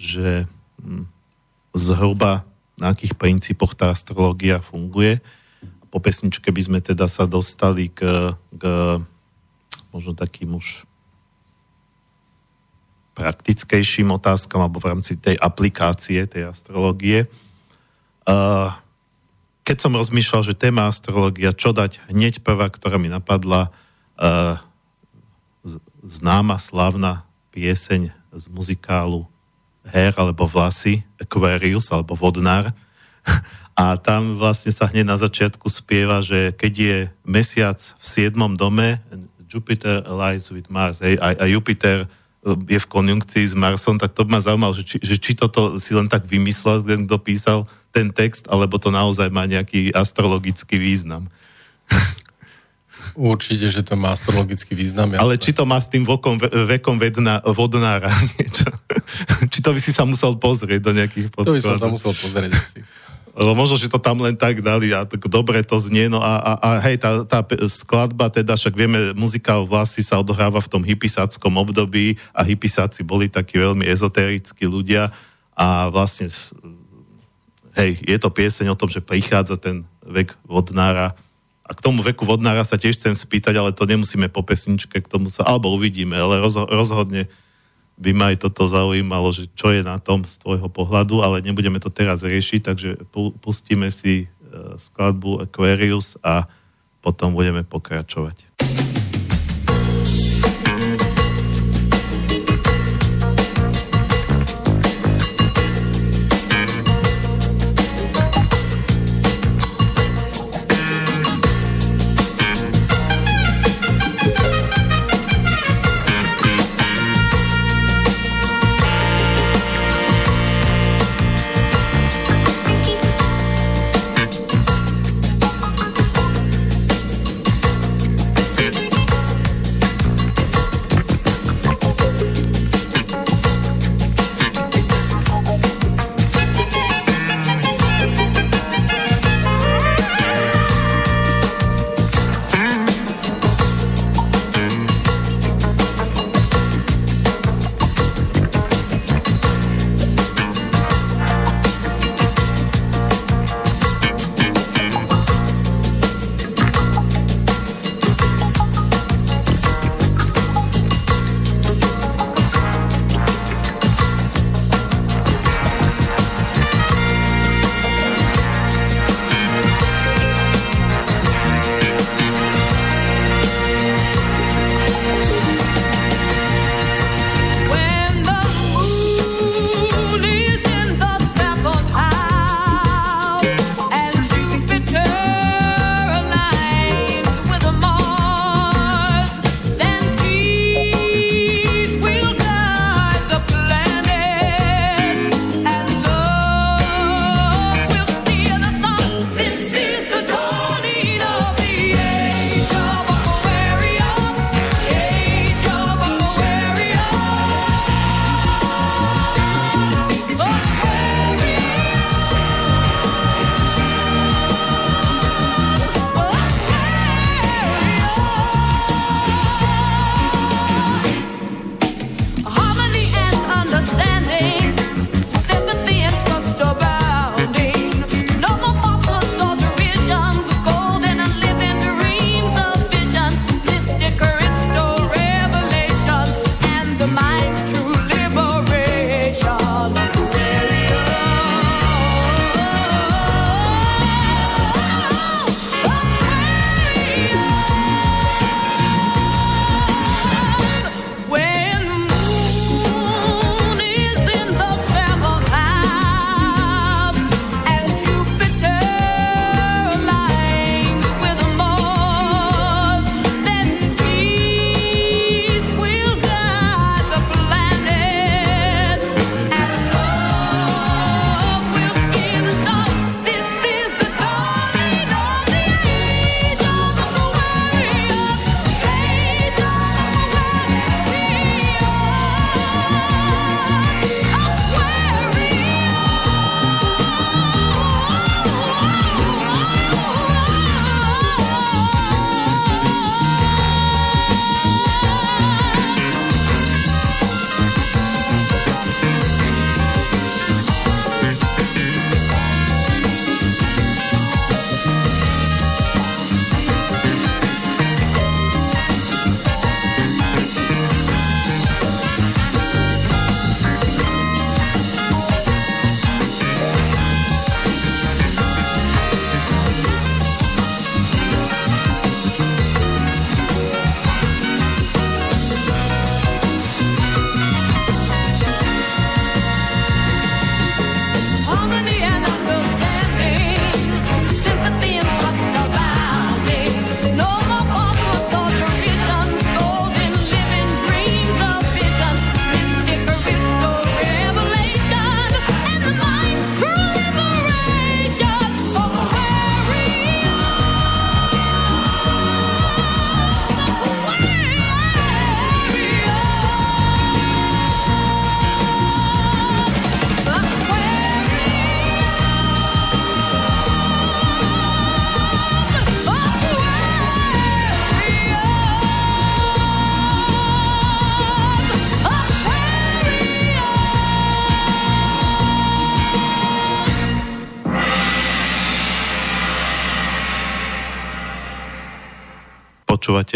že hm, zhruba na akých princípoch tá astrológia funguje. Po pesničke by sme teda sa dostali k, k možno takým už praktickejším otázkam alebo v rámci tej aplikácie tej astrológie. Keď som rozmýšľal, že téma astrologia, čo dať, hneď prvá, ktorá mi napadla, známa, slavná pieseň z muzikálu Her alebo Vlasy, Aquarius alebo Vodnár. [laughs] A tam vlastne sa hneď na začiatku spieva, že keď je mesiac v siedmom dome, Jupiter lies with Mars, hej, a, a Jupiter je v konjunkcii s Marsom, tak to by ma zaujímalo, že či, že či toto si len tak vymyslel, ten, kto písal ten text, alebo to naozaj má nejaký astrologický význam. Určite, že to má astrologický význam. Ale či to má s tým vokom, vekom vedna, vodnára [laughs] niečo? či to by si sa musel pozrieť do nejakých podkladov? To by som sa musel pozrieť asi. Lebo možno, že to tam len tak dali a tak dobre to znie. No a, a, a hej, tá, tá skladba, teda však vieme, muzikál vlasy sa odohráva v tom hypisáckom období a hypisáci boli takí veľmi ezotérickí ľudia a vlastne hej, je to pieseň o tom, že prichádza ten vek vodnára a k tomu veku vodnára sa tiež chcem spýtať, ale to nemusíme po pesničke, k tomu sa, alebo uvidíme, ale rozho- rozhodne by ma aj toto zaujímalo, že čo je na tom z tvojho pohľadu, ale nebudeme to teraz riešiť, takže pustíme si e, skladbu Aquarius a potom budeme pokračovať.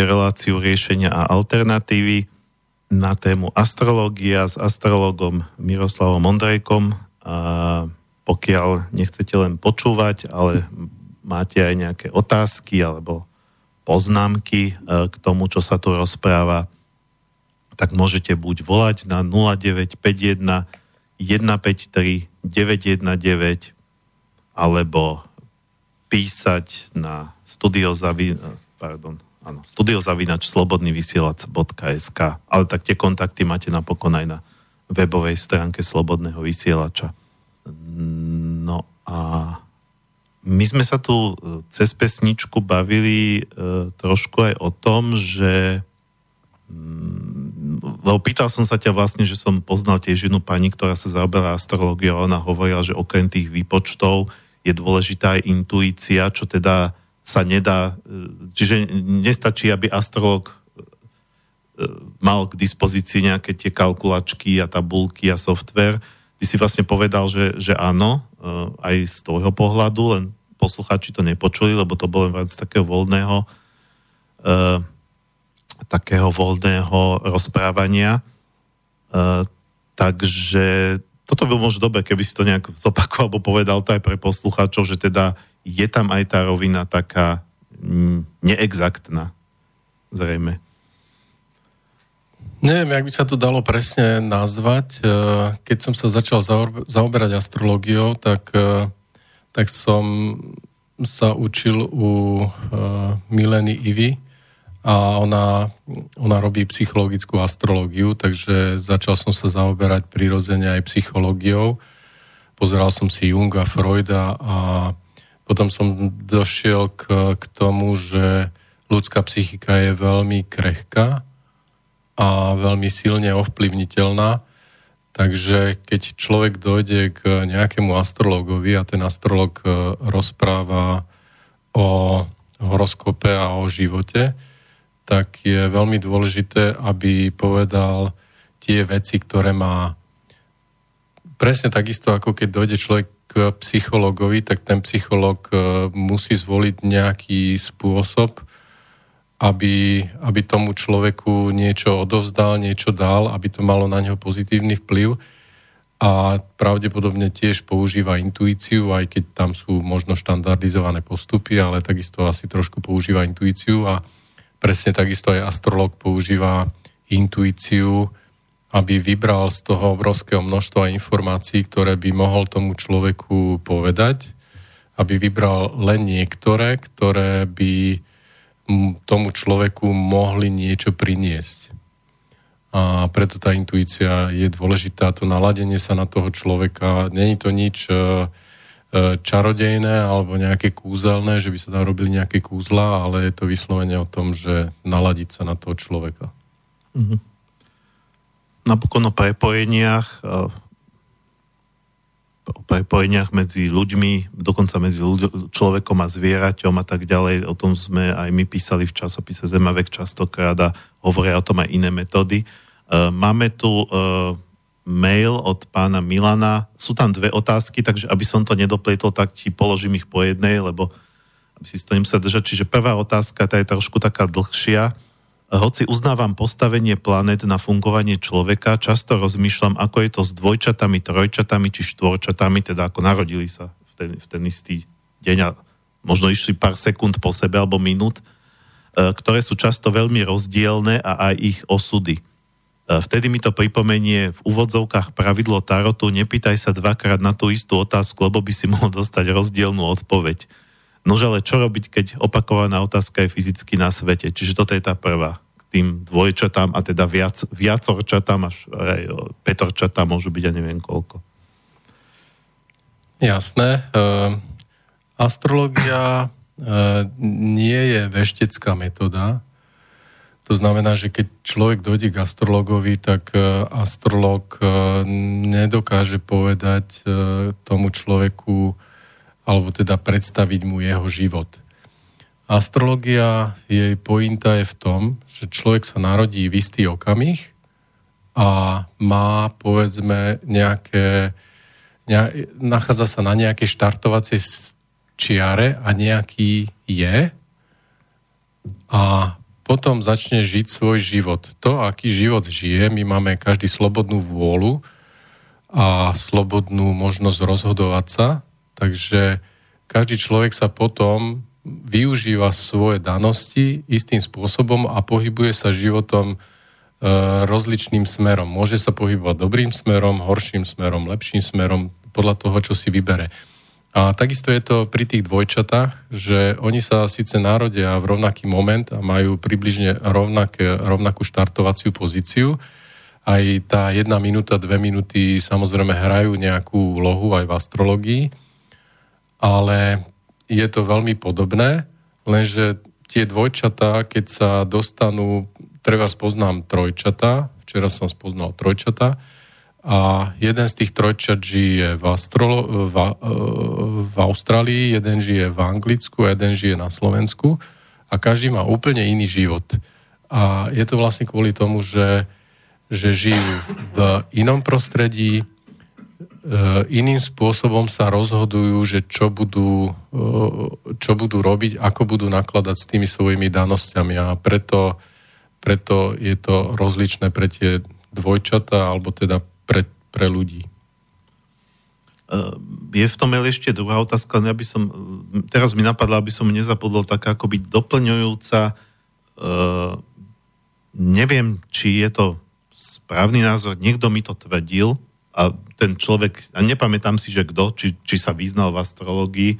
Reláciu riešenia a alternatívy na tému astrológia s astrologom Miroslavom Ondrejkom. A pokiaľ nechcete len počúvať, ale máte aj nejaké otázky alebo poznámky e, k tomu, čo sa tu rozpráva, tak môžete buď volať na 0951 153 919 alebo písať na studiozavi, pardon, áno, studiozavinač slobodnyvysielac.sk ale tak tie kontakty máte napokon aj na webovej stránke Slobodného vysielača. No a my sme sa tu e, cez pesničku bavili e, trošku aj o tom, že mm, lebo pýtal som sa ťa vlastne, že som poznal tiež jednu pani, ktorá sa zaoberá astrológiou a ona hovorila, že okrem tých výpočtov je dôležitá aj intuícia, čo teda sa nedá, e, čiže nestačí, aby astrolog e, mal k dispozícii nejaké tie kalkulačky a tabulky a software. Ty si vlastne povedal, že, že áno, e, aj z tvojho pohľadu, len poslucháči to nepočuli, lebo to bolo len z takého voľného takého voľného rozprávania. Takže toto by možno dobre, keby si to nejak zopakoval, alebo povedal to aj pre poslucháčov, že teda je tam aj tá rovina taká neexaktná. Zrejme. Neviem, jak by sa to dalo presne nazvať. E, keď som sa začal zaoberať astrológiou, tak, e, tak som sa učil u e, Mileny Ivy, a ona, ona robí psychologickú astrológiu, takže začal som sa zaoberať prirodzene aj psychológiou. Pozeral som si Junga, Freuda a potom som došiel k, k tomu, že ľudská psychika je veľmi krehká a veľmi silne ovplyvniteľná. Takže keď človek dojde k nejakému astrologovi a ten astrolog e, rozpráva o horoskope a o živote, tak je veľmi dôležité, aby povedal tie veci, ktoré má presne takisto, ako keď dojde človek k psychologovi, tak ten psycholog e, musí zvoliť nejaký spôsob, aby, aby tomu človeku niečo odovzdal, niečo dal, aby to malo na neho pozitívny vplyv. A pravdepodobne tiež používa intuíciu, aj keď tam sú možno štandardizované postupy, ale takisto asi trošku používa intuíciu a presne takisto aj astrolog používa intuíciu, aby vybral z toho obrovského množstva informácií, ktoré by mohol tomu človeku povedať, aby vybral len niektoré, ktoré by tomu človeku mohli niečo priniesť. A preto tá intuícia je dôležitá, to naladenie sa na toho človeka. Není to nič uh, E, čarodejné alebo nejaké kúzelné, že by sa tam robili nejaké kúzla, ale je to vyslovene o tom, že naladiť sa na toho človeka. Mm-hmm. Napokon o prepojeniach e, o prepojeniach medzi ľuďmi, dokonca medzi ľuď- človekom a zvieraťom a tak ďalej. O tom sme aj my písali v časopise Zemavek častokrát a hovoria o tom aj iné metódy. E, máme tu mail od pána Milana. Sú tam dve otázky, takže aby som to nedopletol, tak ti položím ich po jednej, lebo aby si to nemusel držať. Čiže prvá otázka, tá je trošku taká dlhšia. Hoci uznávam postavenie planet na fungovanie človeka, často rozmýšľam, ako je to s dvojčatami, trojčatami či štvorčatami, teda ako narodili sa v ten, v ten istý deň a možno išli pár sekúnd po sebe alebo minút, e, ktoré sú často veľmi rozdielne a aj ich osudy. E, vtedy mi to pripomenie v úvodzovkách pravidlo Tarotu, nepýtaj sa dvakrát na tú istú otázku, lebo by si [laughs] mohol dostať rozdielnú odpoveď. Nož ale čo robiť, keď opakovaná otázka je fyzicky na svete? Čiže toto je tá prvá. Tým dvojčatám a teda viac, viacorčatám až aj petorčatám môžu byť a neviem koľko. Jasné. E, astrologia e, nie je veštecká metóda, to znamená, že keď človek dojde k astrologovi, tak e, astrolog e, nedokáže povedať e, tomu človeku, alebo teda predstaviť mu jeho život. Astrologia, jej pointa je v tom, že človek sa narodí v istý okamih a má, povedzme, nejaké, ne, nachádza sa na nejakej štartovacej čiare a nejaký je a potom začne žiť svoj život. To, aký život žije, my máme každý slobodnú vôľu a slobodnú možnosť rozhodovať sa, takže každý človek sa potom využíva svoje danosti istým spôsobom a pohybuje sa životom e, rozličným smerom. Môže sa pohybovať dobrým smerom, horším smerom, lepším smerom, podľa toho, čo si vybere. A takisto je to pri tých dvojčatách, že oni sa síce narodia v rovnaký moment a majú približne rovnaké, rovnakú štartovaciu pozíciu. Aj tá jedna minúta, dve minúty samozrejme hrajú nejakú úlohu aj v astrologii, ale je to veľmi podobné, lenže tie dvojčatá, keď sa dostanú, treba spoznám trojčatá, včera som spoznal trojčatá, a jeden z tých trojčat žije v, Astrolo, v, v Austrálii, jeden žije v Anglicku a jeden žije na Slovensku a každý má úplne iný život. A je to vlastne kvôli tomu, že, že žijú v inom prostredí, iným spôsobom sa rozhodujú, že čo budú, e, čo budú robiť, ako budú nakladať s tými svojimi danosťami. A preto, preto je to rozličné pre tie dvojčata, alebo teda pre, pre ľudí. Je v tom ešte druhá otázka, ja by som, teraz mi napadla, aby som nezapodol taká akoby doplňujúca, neviem, či je to správny názor, niekto mi to tvrdil a ten človek, a nepamätám si, že kto, či, či sa vyznal v astrologii,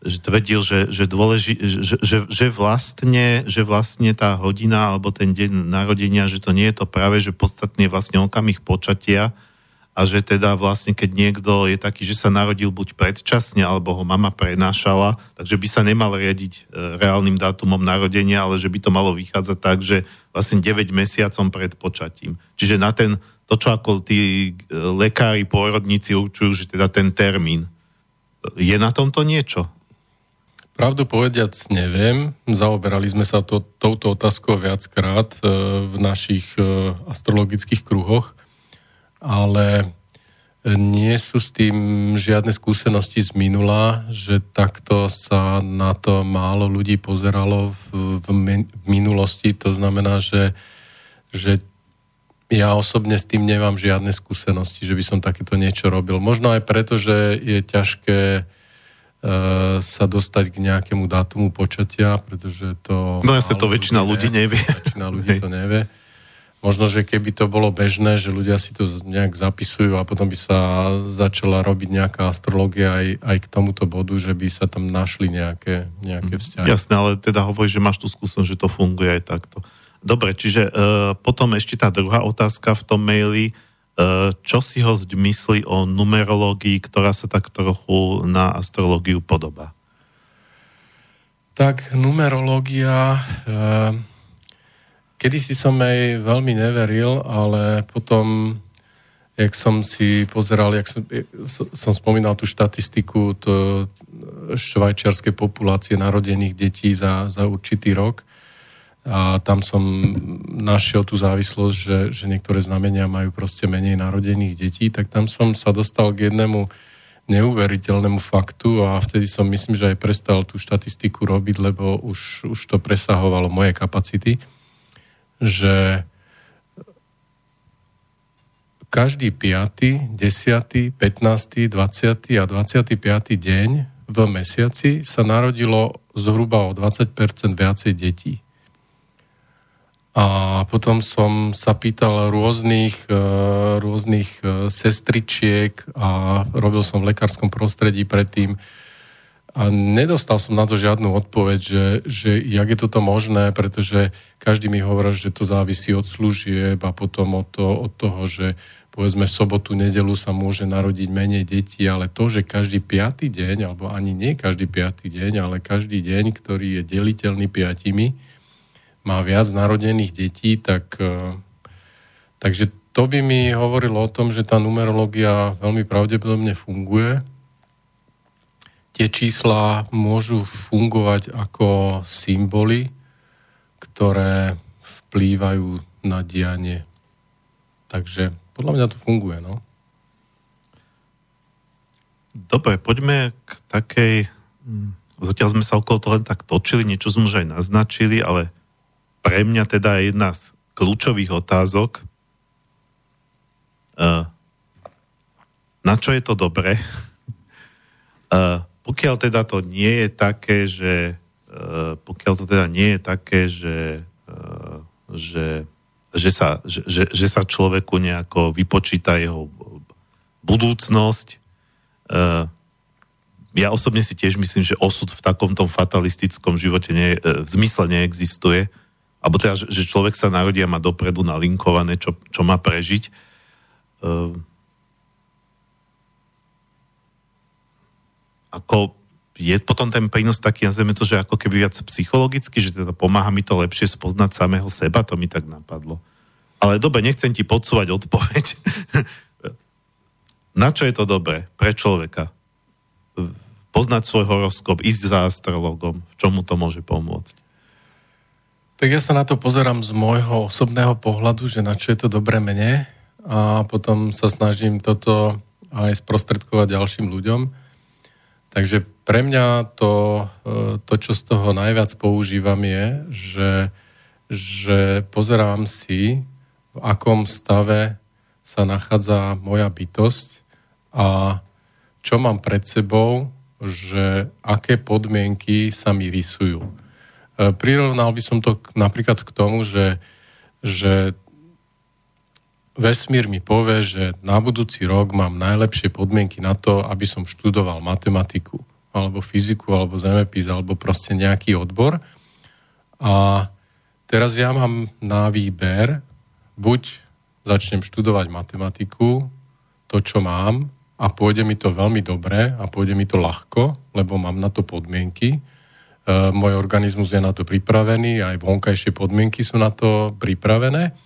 že tvrdil, že, že, dôleži, že, že, že, vlastne, že vlastne tá hodina alebo ten deň narodenia, že to nie je to práve, že podstatne vlastne okamih počatia a že teda vlastne keď niekto je taký, že sa narodil buď predčasne alebo ho mama prenášala, takže by sa nemal riadiť e, reálnym dátumom narodenia, ale že by to malo vychádzať tak, že vlastne 9 mesiacom pred počatím. Čiže na ten, to čo ako tí e, lekári, pôrodníci určujú, že teda ten termín. Je na tomto niečo? Pravdu povediac neviem. Zaoberali sme sa to, touto otázkou viackrát e, v našich e, astrologických kruhoch, ale nie sú s tým žiadne skúsenosti z minula, že takto sa na to málo ľudí pozeralo v, v, v minulosti. To znamená, že, že ja osobne s tým nemám žiadne skúsenosti, že by som takéto niečo robil. Možno aj preto, že je ťažké E, sa dostať k nejakému dátumu počatia, pretože to... No ja sa to väčšina ľudí nevie. Väčšina ľudí to nevie. Možno, že keby to bolo bežné, že ľudia si to nejak zapisujú a potom by sa začala robiť nejaká astrológia aj, aj k tomuto bodu, že by sa tam našli nejaké, nejaké mhm. vzťahy. Jasné, ale teda hovoríš, že máš tú skúsenosť, že to funguje aj takto. Dobre, čiže uh, potom ešte tá druhá otázka v tom maili. E, čo si ho myslí o numerológii, ktorá sa tak trochu na astrológiu podobá? Tak numerológia, e, kedysi som jej veľmi neveril, ale potom, jak som si pozeral, jak som, som spomínal tú štatistiku to švajčiarskej populácie narodených detí za, za určitý rok, a tam som našiel tú závislosť, že, že niektoré znamenia majú proste menej narodených detí, tak tam som sa dostal k jednému neuveriteľnému faktu a vtedy som myslím, že aj prestal tú štatistiku robiť, lebo už, už to presahovalo moje kapacity, že každý 5., 10., 15., 20. a 25. deň v mesiaci sa narodilo zhruba o 20% viacej detí. A potom som sa pýtal rôznych, e, rôznych e, sestričiek a robil som v lekárskom prostredí predtým. A nedostal som na to žiadnu odpoveď, že, že jak je toto možné, pretože každý mi hovoril, že to závisí od služieb a potom od, to, od toho, že povedzme v sobotu, nedelu sa môže narodiť menej detí, ale to, že každý piatý deň, alebo ani nie každý piatý deň, ale každý deň, ktorý je deliteľný piatimi, má viac narodených detí, tak, e, takže to by mi hovorilo o tom, že tá numerológia veľmi pravdepodobne funguje. Tie čísla môžu fungovať ako symboly, ktoré vplývajú na dianie. Takže podľa mňa to funguje, no. Dobre, poďme k takej... Hm, zatiaľ sme sa okolo toho len tak točili, niečo sme už aj naznačili, ale pre mňa teda jedna z kľúčových otázok, uh, na čo je to dobré? Uh, pokiaľ teda to nie je také, že uh, pokiaľ to teda nie je také, že, že, že, sa, že, že sa človeku nejako vypočíta jeho budúcnosť, ja osobne si tiež myslím, že osud v takomto fatalistickom živote nie, v zmysle neexistuje, alebo teda, že človek sa narodí a má dopredu nalinkované, čo, čo má prežiť. Uh, ako je potom ten prínos taký, nazveme to, že ako keby viac psychologicky, že teda pomáha mi to lepšie spoznať samého seba, to mi tak napadlo. Ale dobre, nechcem ti podsúvať odpoveď. [laughs] Na čo je to dobré pre človeka? Poznať svoj horoskop, ísť za astrologom, v čom mu to môže pomôcť? Tak ja sa na to pozerám z môjho osobného pohľadu, že na čo je to dobré mene a potom sa snažím toto aj sprostredkovať ďalším ľuďom. Takže pre mňa to, e, to, čo z toho najviac používam je, že, že pozerám si, v akom stave sa nachádza moja bytosť a čo mám pred sebou, že aké podmienky sa mi rysujú. E, prirovnal by som to napríklad k tomu, že, že vesmír mi povie, že na budúci rok mám najlepšie podmienky na to, aby som študoval matematiku, alebo fyziku, alebo zemepis, alebo proste nejaký odbor. A teraz ja mám na výber, buď začnem študovať matematiku, to, čo mám, a pôjde mi to veľmi dobre a pôjde mi to ľahko, lebo mám na to podmienky. E, môj organizmus je na to pripravený, aj vonkajšie podmienky sú na to pripravené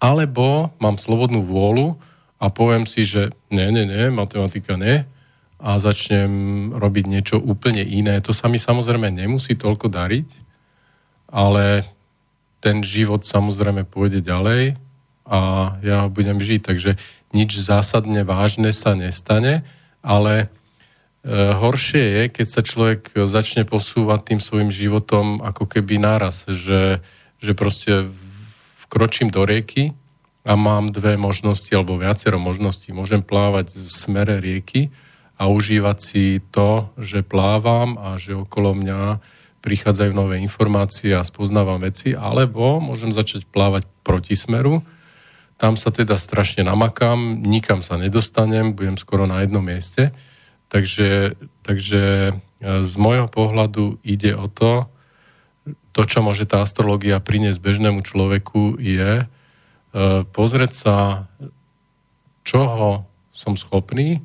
alebo mám slobodnú vôľu a poviem si, že nie, nie, nie, matematika nie a začnem robiť niečo úplne iné. To sa mi samozrejme nemusí toľko dariť, ale ten život samozrejme pôjde ďalej a ja budem žiť. Takže nič zásadne vážne sa nestane, ale horšie je, keď sa človek začne posúvať tým svojim životom ako keby náraz, že, že proste vkročím do rieky a mám dve možnosti alebo viacero možností. Môžem plávať v smere rieky a užívať si to, že plávam a že okolo mňa prichádzajú nové informácie a spoznávam veci, alebo môžem začať plávať proti smeru. Tam sa teda strašne namakám, nikam sa nedostanem, budem skoro na jednom mieste. Takže, takže e, z môjho pohľadu ide o to, to, čo môže tá astrológia priniesť bežnému človeku, je e, pozrieť sa, čoho som schopný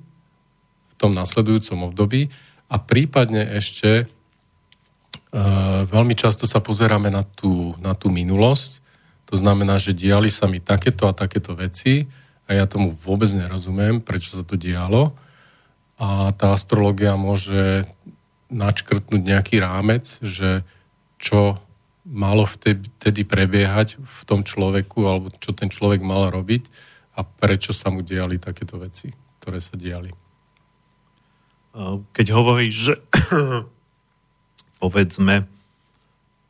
v tom nasledujúcom období a prípadne ešte e, veľmi často sa pozeráme na tú, na tú minulosť. To znamená, že diali sa mi takéto a takéto veci a ja tomu vôbec nerozumiem, prečo sa to dialo. A tá astrológia môže načkrtnúť nejaký rámec, že čo malo vtedy prebiehať v tom človeku, alebo čo ten človek mal robiť a prečo sa mu diali takéto veci, ktoré sa diali. Keď hovoríš, že [coughs] povedzme,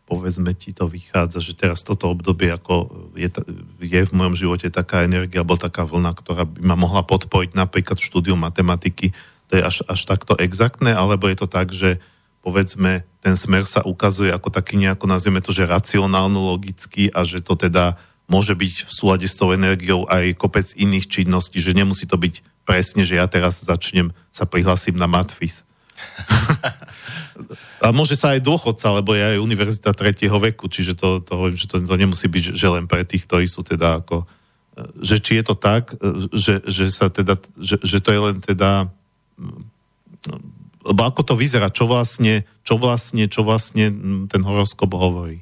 povedzme ti to vychádza, že teraz toto obdobie ako je, je v mojom živote taká energia alebo taká vlna, ktorá by ma mohla podporiť napríklad štúdium matematiky, to je až, až takto exaktné, alebo je to tak, že povedzme, ten smer sa ukazuje ako taký nejako, nazvieme to, že racionálno-logický a že to teda môže byť v súlade s tou energiou aj kopec iných činností, že nemusí to byť presne, že ja teraz začnem, sa prihlasím na matfis. [laughs] a môže sa aj dôchodca, lebo je aj univerzita tretieho veku, čiže to, to hovorím, že to, to nemusí byť že len pre tých, ktorí sú teda ako že či je to tak, že, že sa teda, že, že to je len teda lebo ako to vyzerá, čo vlastne, čo vlastne, čo vlastne ten horoskop hovorí?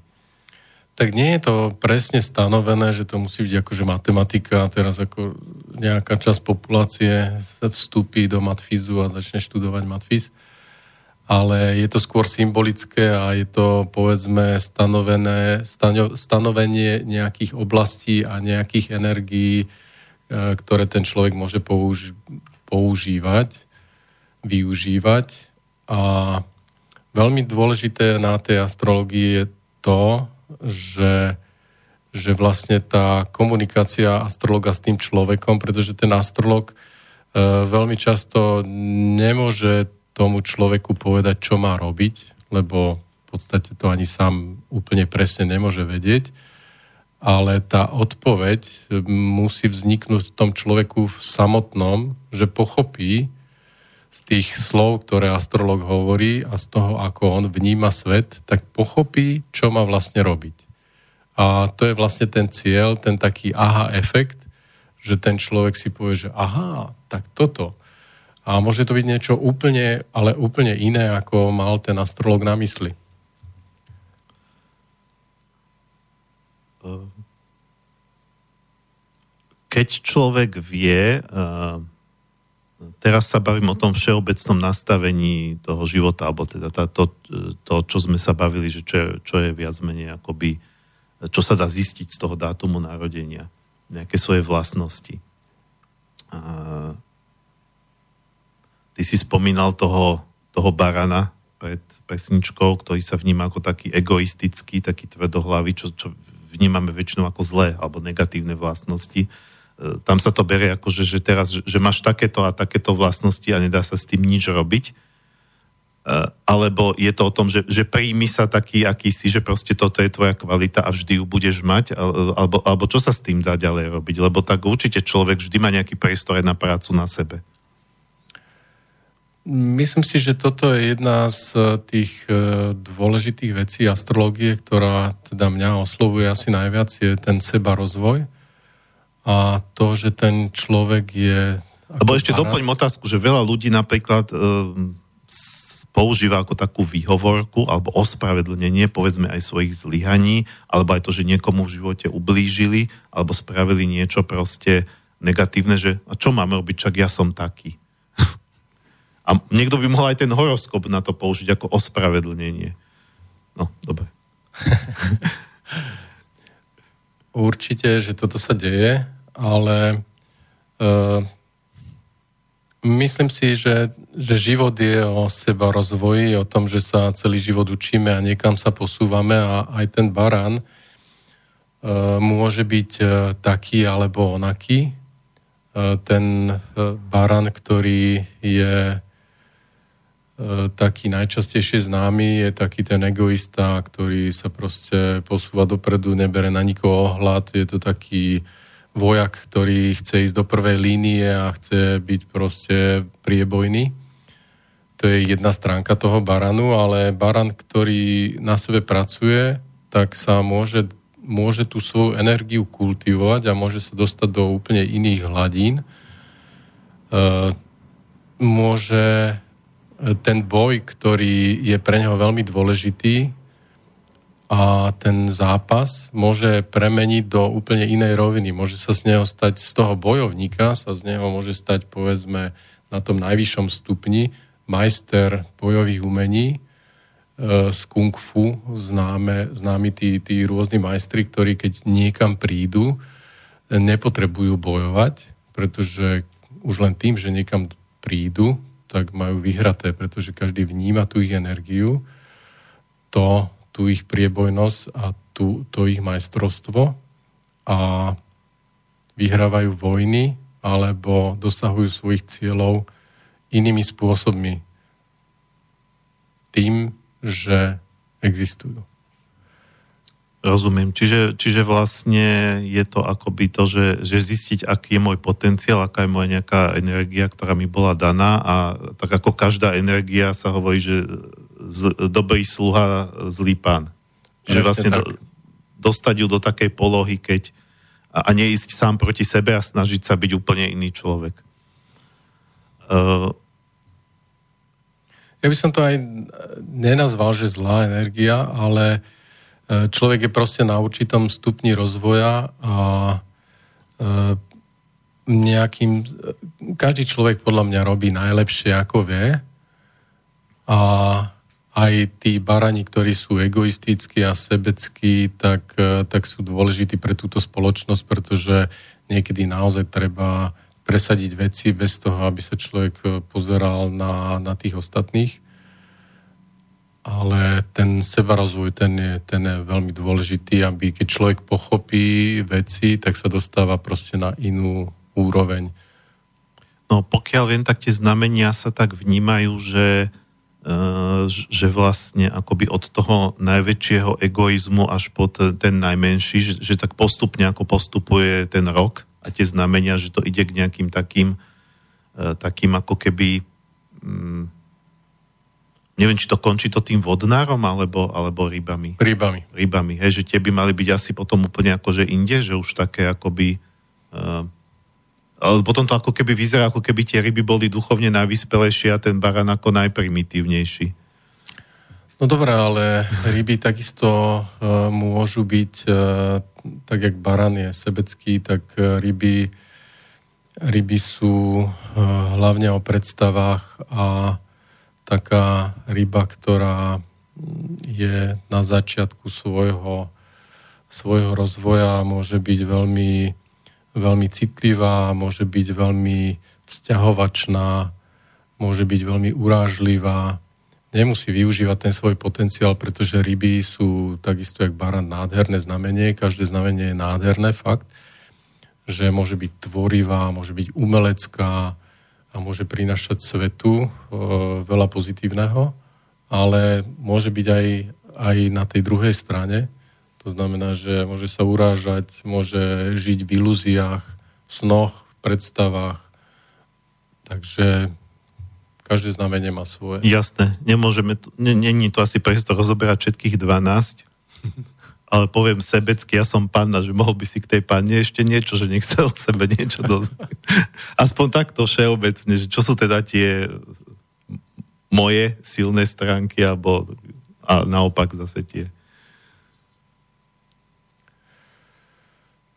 Tak nie je to presne stanovené, že to musí byť akože matematika, teraz ako nejaká časť populácie vstúpi do matfizu a začne študovať matfiz, ale je to skôr symbolické a je to povedzme stanovené, stano, stanovenie nejakých oblastí a nejakých energií, e, ktoré ten človek môže použ- používať využívať. A veľmi dôležité na tej astrologii je to, že, že vlastne tá komunikácia astrologa s tým človekom, pretože ten astrolog e, veľmi často nemôže tomu človeku povedať, čo má robiť, lebo v podstate to ani sám úplne presne nemôže vedieť, ale tá odpoveď musí vzniknúť v tom človeku v samotnom, že pochopí, z tých slov, ktoré astrolog hovorí a z toho, ako on vníma svet, tak pochopí, čo má vlastne robiť. A to je vlastne ten cieľ, ten taký aha efekt, že ten človek si povie, že aha, tak toto. A môže to byť niečo úplne, ale úplne iné, ako mal ten astrolog na mysli. Keď človek vie, uh teraz sa bavím o tom všeobecnom nastavení toho života, alebo teda tá, to, to, čo sme sa bavili, že čo je, čo je viac menej akoby, čo sa dá zistiť z toho dátumu narodenia, nejaké svoje vlastnosti. A, ty si spomínal toho, toho barana pred pesničkou, ktorý sa vníma ako taký egoistický, taký tvrdohlavý, čo, čo vnímame väčšinou ako zlé alebo negatívne vlastnosti tam sa to berie ako, že, že teraz, že, máš takéto a takéto vlastnosti a nedá sa s tým nič robiť. E, alebo je to o tom, že, že príjmi sa taký, aký si, že proste toto je tvoja kvalita a vždy ju budeš mať, alebo, alebo čo sa s tým dá ďalej robiť, lebo tak určite človek vždy má nejaký priestor na prácu na sebe. Myslím si, že toto je jedna z e, tých dôležitých vecí astrológie, ktorá teda mňa oslovuje asi najviac, je ten seba rozvoj a to, že ten človek je... Lebo ešte para... doplním otázku, že veľa ľudí napríklad e, používa ako takú výhovorku alebo ospravedlnenie, povedzme aj svojich zlyhaní, alebo aj to, že niekomu v živote ublížili, alebo spravili niečo proste negatívne, že a čo máme robiť, čak ja som taký. [laughs] a niekto by mohol aj ten horoskop na to použiť ako ospravedlnenie. No, dobre. [laughs] Určite, že toto sa deje ale uh, myslím si, že, že život je o seba rozvoji, o tom, že sa celý život učíme a niekam sa posúvame a aj ten barán uh, môže byť uh, taký alebo onaký. Uh, ten uh, barán, ktorý je taký najčastejšie známy je taký ten egoista, ktorý sa proste posúva dopredu, nebere na nikoho ohľad, je to taký vojak, ktorý chce ísť do prvej línie a chce byť proste priebojný. To je jedna stránka toho baranu, ale baran, ktorý na sebe pracuje, tak sa môže, môže tú svoju energiu kultivovať a môže sa dostať do úplne iných hladín. E, môže ten boj, ktorý je pre neho veľmi dôležitý, a ten zápas môže premeniť do úplne inej roviny. Môže sa z neho stať, z toho bojovníka sa z neho môže stať, povedzme, na tom najvyššom stupni majster bojových umení e, z kung fu, známe, známi tí, tí rôzni majstri, ktorí keď niekam prídu, nepotrebujú bojovať, pretože už len tým, že niekam prídu, tak majú vyhraté, pretože každý vníma tú ich energiu. To tú ich priebojnosť a tú, to ich majstrovstvo a vyhrávajú vojny alebo dosahujú svojich cieľov inými spôsobmi. Tým, že existujú. Rozumiem. Čiže, čiže vlastne je to akoby to, že, že zistiť, aký je môj potenciál, aká je moja nejaká energia, ktorá mi bola daná a tak ako každá energia sa hovorí, že z, dobrý sluha, zlý pán. Že vlastne do, dostať ju do takej polohy, keď a, a neísť sám proti sebe a snažiť sa byť úplne iný človek. Uh, ja by som to aj nenazval, že zlá energia, ale E, človek je proste na určitom stupni rozvoja a e, nejakým... Každý človek podľa mňa robí najlepšie, ako vie a aj tí barani, ktorí sú egoistickí a sebeckí, tak, e, tak sú dôležití pre túto spoločnosť, pretože niekedy naozaj treba presadiť veci bez toho, aby sa človek pozeral na, na tých ostatných. ale ten sebarozvoj, ten je, ten je veľmi dôležitý, aby keď človek pochopí veci, tak sa dostáva proste na inú úroveň. No pokiaľ viem, tak tie znamenia sa tak vnímajú, že, že vlastne akoby od toho najväčšieho egoizmu až po ten najmenší, že, že tak postupne ako postupuje ten rok a tie znamenia, že to ide k nejakým takým, uh, takým ako keby um, neviem, či to končí to tým vodnárom, alebo, alebo rybami. Rybami. Rybami, hej, že tie by mali byť asi potom úplne akože inde, že už také akoby... Uh, potom to ako keby vyzerá, ako keby tie ryby boli duchovne najvyspelejšie a ten baran ako najprimitívnejší. No dobré, ale ryby takisto uh, môžu byť, uh, tak jak baran je sebecký, tak uh, ryby, ryby sú hlavne o predstavách a taká ryba, ktorá je na začiatku svojho, svojho rozvoja, môže byť veľmi, veľmi citlivá, môže byť veľmi vzťahovačná, môže byť veľmi urážlivá, nemusí využívať ten svoj potenciál, pretože ryby sú takisto jak baran nádherné znamenie, každé znamenie je nádherné, fakt, že môže byť tvorivá, môže byť umelecká, a môže prinašať svetu e, veľa pozitívneho, ale môže byť aj, aj na tej druhej strane. To znamená, že môže sa urážať, môže žiť v ilúziách, v snoch, v predstavách. Takže každé znamenie má svoje. Jasné, nemôžeme, není to asi priestor rozoberať všetkých 12, [laughs] ale poviem sebecky, ja som panna, že mohol by si k tej panne ešte niečo, že nech sa o sebe niečo dozvie. [laughs] Aspoň takto všeobecne, že čo sú teda tie moje silné stránky, alebo a naopak zase tie.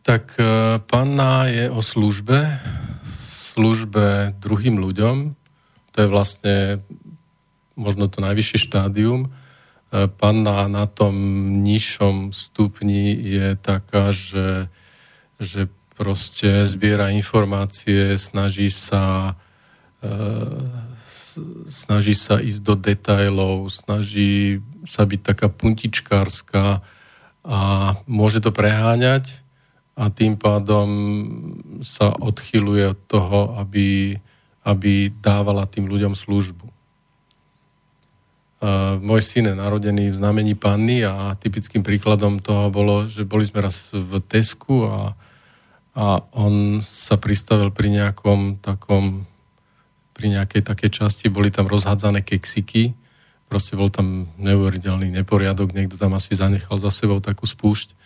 Tak e, panna je o službe, službe druhým ľuďom. To je vlastne možno to najvyššie štádium E, panna na tom nižšom stupni je taká, že, že proste zbiera informácie, snaží sa e, snaží sa ísť do detajlov, snaží sa byť taká puntičkárska a môže to preháňať a tým pádom sa odchyluje od toho, aby, aby dávala tým ľuďom službu. Uh, môj syn je narodený v znamení panny a typickým príkladom toho bolo, že boli sme raz v Tesku a, a on sa pristavil pri nejakom takom, pri nejakej takej časti, boli tam rozhádzané keksiky, proste bol tam neuveriteľný neporiadok, niekto tam asi zanechal za sebou takú spúšť.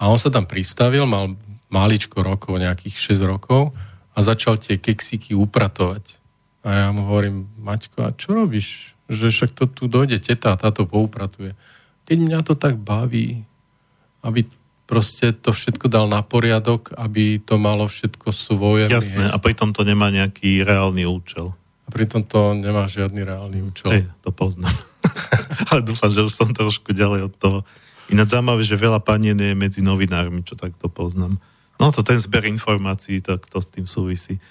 A on sa tam pristavil, mal maličko rokov, nejakých 6 rokov a začal tie keksiky upratovať. A ja mu hovorím, Maťko, a čo robíš? že však to tu dojde teta a táto poupratuje. Keď mňa to tak baví, aby proste to všetko dal na poriadok, aby to malo všetko svoje Jasné, miest. a pritom to nemá nejaký reálny účel. A pritom to nemá žiadny reálny účel. Hej, to poznám. [laughs] Ale dúfam, že už som trošku ďalej od toho. Ináč zaujímavé, že veľa panien je medzi novinármi, čo tak to poznám. No to ten zber informácií, tak to s tým súvisí.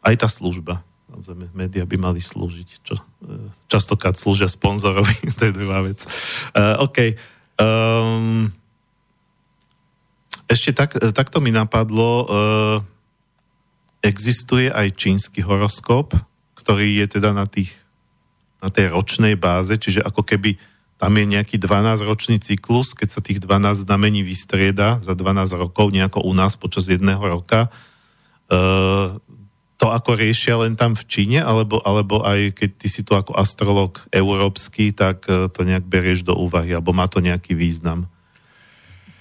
Aj tá služba. Samozrejme, médiá by mali slúžiť, čo e, častokrát slúžia sponzorovi, [laughs] to je druhá vec. Uh, OK. Um, ešte tak, takto mi napadlo, uh, existuje aj čínsky horoskop, ktorý je teda na, tých, na tej ročnej báze, čiže ako keby tam je nejaký 12-ročný cyklus, keď sa tých 12 znamení vystrieda za 12 rokov, nejako u nás počas jedného roka. Uh, to ako riešia len tam v Číne, alebo, alebo aj keď ty si tu ako astrolog európsky, tak e, to nejak berieš do úvahy, alebo má to nejaký význam?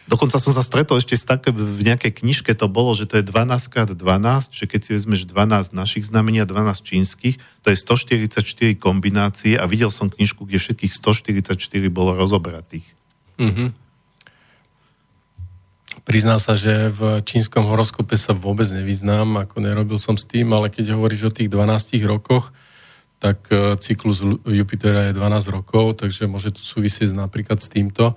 Dokonca som sa stretol ešte s také, v nejakej knižke to bolo, že to je 12 x 12, že keď si vezmeš 12 našich znamení a 12 čínskych, to je 144 kombinácie a videl som knižku, kde všetkých 144 bolo rozobratých. Mm-hmm. Prizná sa, že v čínskom horoskope sa vôbec nevyznám, ako nerobil som s tým, ale keď hovoríš o tých 12 rokoch, tak e, cyklus Jupitera je 12 rokov, takže môže to súvisieť napríklad s týmto,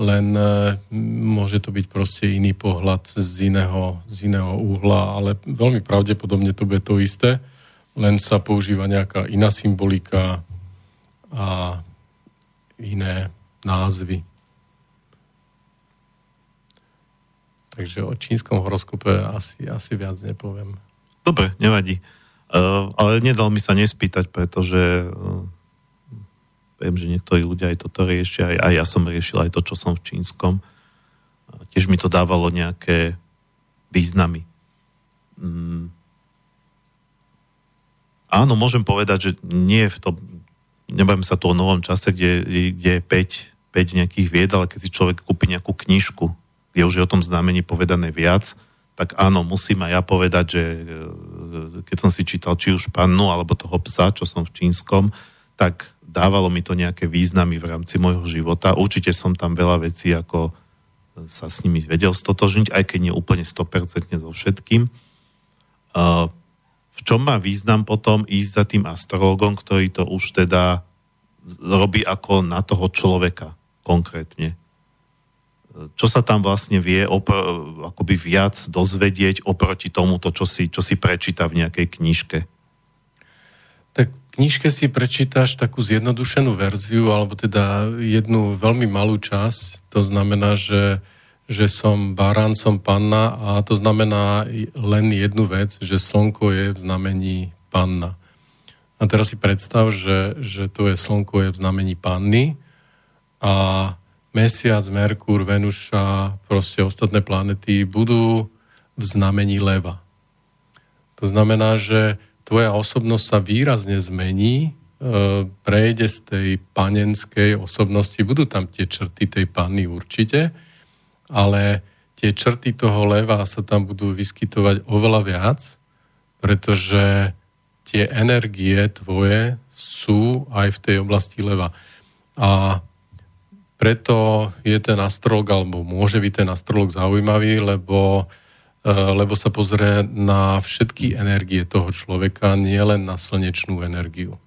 len e, môže to byť proste iný pohľad z iného, z iného uhla, ale veľmi pravdepodobne to bude to isté, len sa používa nejaká iná symbolika a iné názvy. Takže o čínskom horoskope asi, asi viac nepoviem. Dobre, nevadí. Uh, ale nedal mi sa nespýtať, pretože uh, viem, že niektorí ľudia aj toto riešia, aj, aj ja som riešil aj to, čo som v čínskom. Tiež mi to dávalo nejaké významy. Mm. Áno, môžem povedať, že nie v tom, nebavím sa tu o novom čase, kde, kde je 5, 5 nejakých vied, ale keď si človek kúpi nejakú knižku, kde už je o tom znamení povedané viac, tak áno, musím aj ja povedať, že e, keď som si čítal či už pannu alebo toho psa, čo som v čínskom, tak dávalo mi to nejaké významy v rámci môjho života. Určite som tam veľa vecí ako sa s nimi vedel stotožniť, aj keď nie úplne 100% so všetkým. V čom má význam potom ísť za tým astrologom, ktorý to už teda robí ako na toho človeka konkrétne? čo sa tam vlastne vie opr- akoby viac dozvedieť oproti tomuto, čo si, čo si prečíta v nejakej knižke? Tak knižke si prečítaš takú zjednodušenú verziu, alebo teda jednu veľmi malú časť. To znamená, že, že som barán, som panna a to znamená len jednu vec, že slnko je v znamení panna. A teraz si predstav, že, že to je slnko je v znamení panny a Mesiac, Merkúr, Venuša, proste ostatné planety budú v znamení leva. To znamená, že tvoja osobnosť sa výrazne zmení, e, prejde z tej panenskej osobnosti, budú tam tie črty tej panny určite, ale tie črty toho leva sa tam budú vyskytovať oveľa viac, pretože tie energie tvoje sú aj v tej oblasti leva. A preto je ten astrolog, alebo môže byť ten astrolog zaujímavý, lebo, lebo sa pozrie na všetky energie toho človeka, nielen na slnečnú energiu.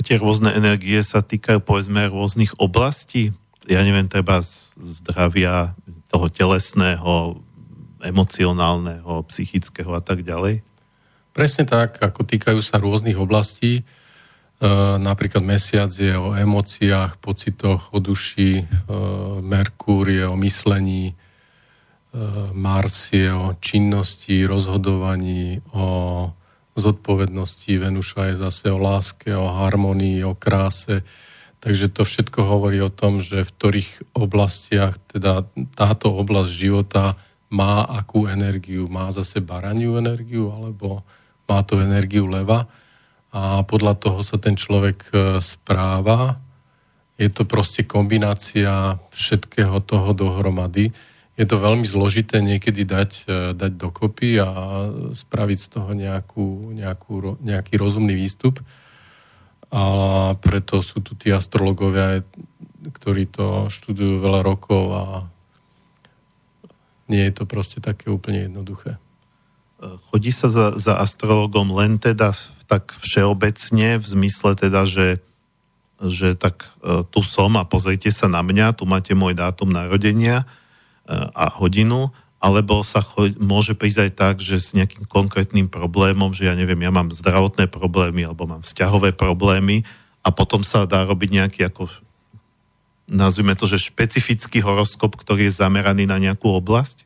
Tie rôzne energie sa týkajú povedzme rôznych oblastí, ja neviem, treba zdravia toho telesného, emocionálneho, psychického a tak ďalej? Presne tak, ako týkajú sa rôznych oblastí. E, napríklad mesiac je o emóciách, pocitoch, o duši, e, Merkúr je o myslení, e, Mars je o činnosti, rozhodovaní, o zodpovednosti, Venuša je zase o láske, o harmonii, o kráse. Takže to všetko hovorí o tom, že v ktorých oblastiach teda táto oblasť života má akú energiu. Má zase baraniu energiu, alebo má to energiu leva a podľa toho sa ten človek e, správa. Je to proste kombinácia všetkého toho dohromady. Je to veľmi zložité niekedy dať, e, dať dokopy a spraviť z toho nejakú, nejakú, nejaký rozumný výstup. A preto sú tu tí astrologovia, ktorí to študujú veľa rokov a nie je to proste také úplne jednoduché. Chodí sa za, za astrologom len teda tak všeobecne, v zmysle teda, že, že tak e, tu som a pozrite sa na mňa, tu máte môj dátum narodenia e, a hodinu, alebo sa cho- môže prísť aj tak, že s nejakým konkrétnym problémom, že ja neviem, ja mám zdravotné problémy alebo mám vzťahové problémy a potom sa dá robiť nejaký ako nazvime to, že špecifický horoskop, ktorý je zameraný na nejakú oblasť?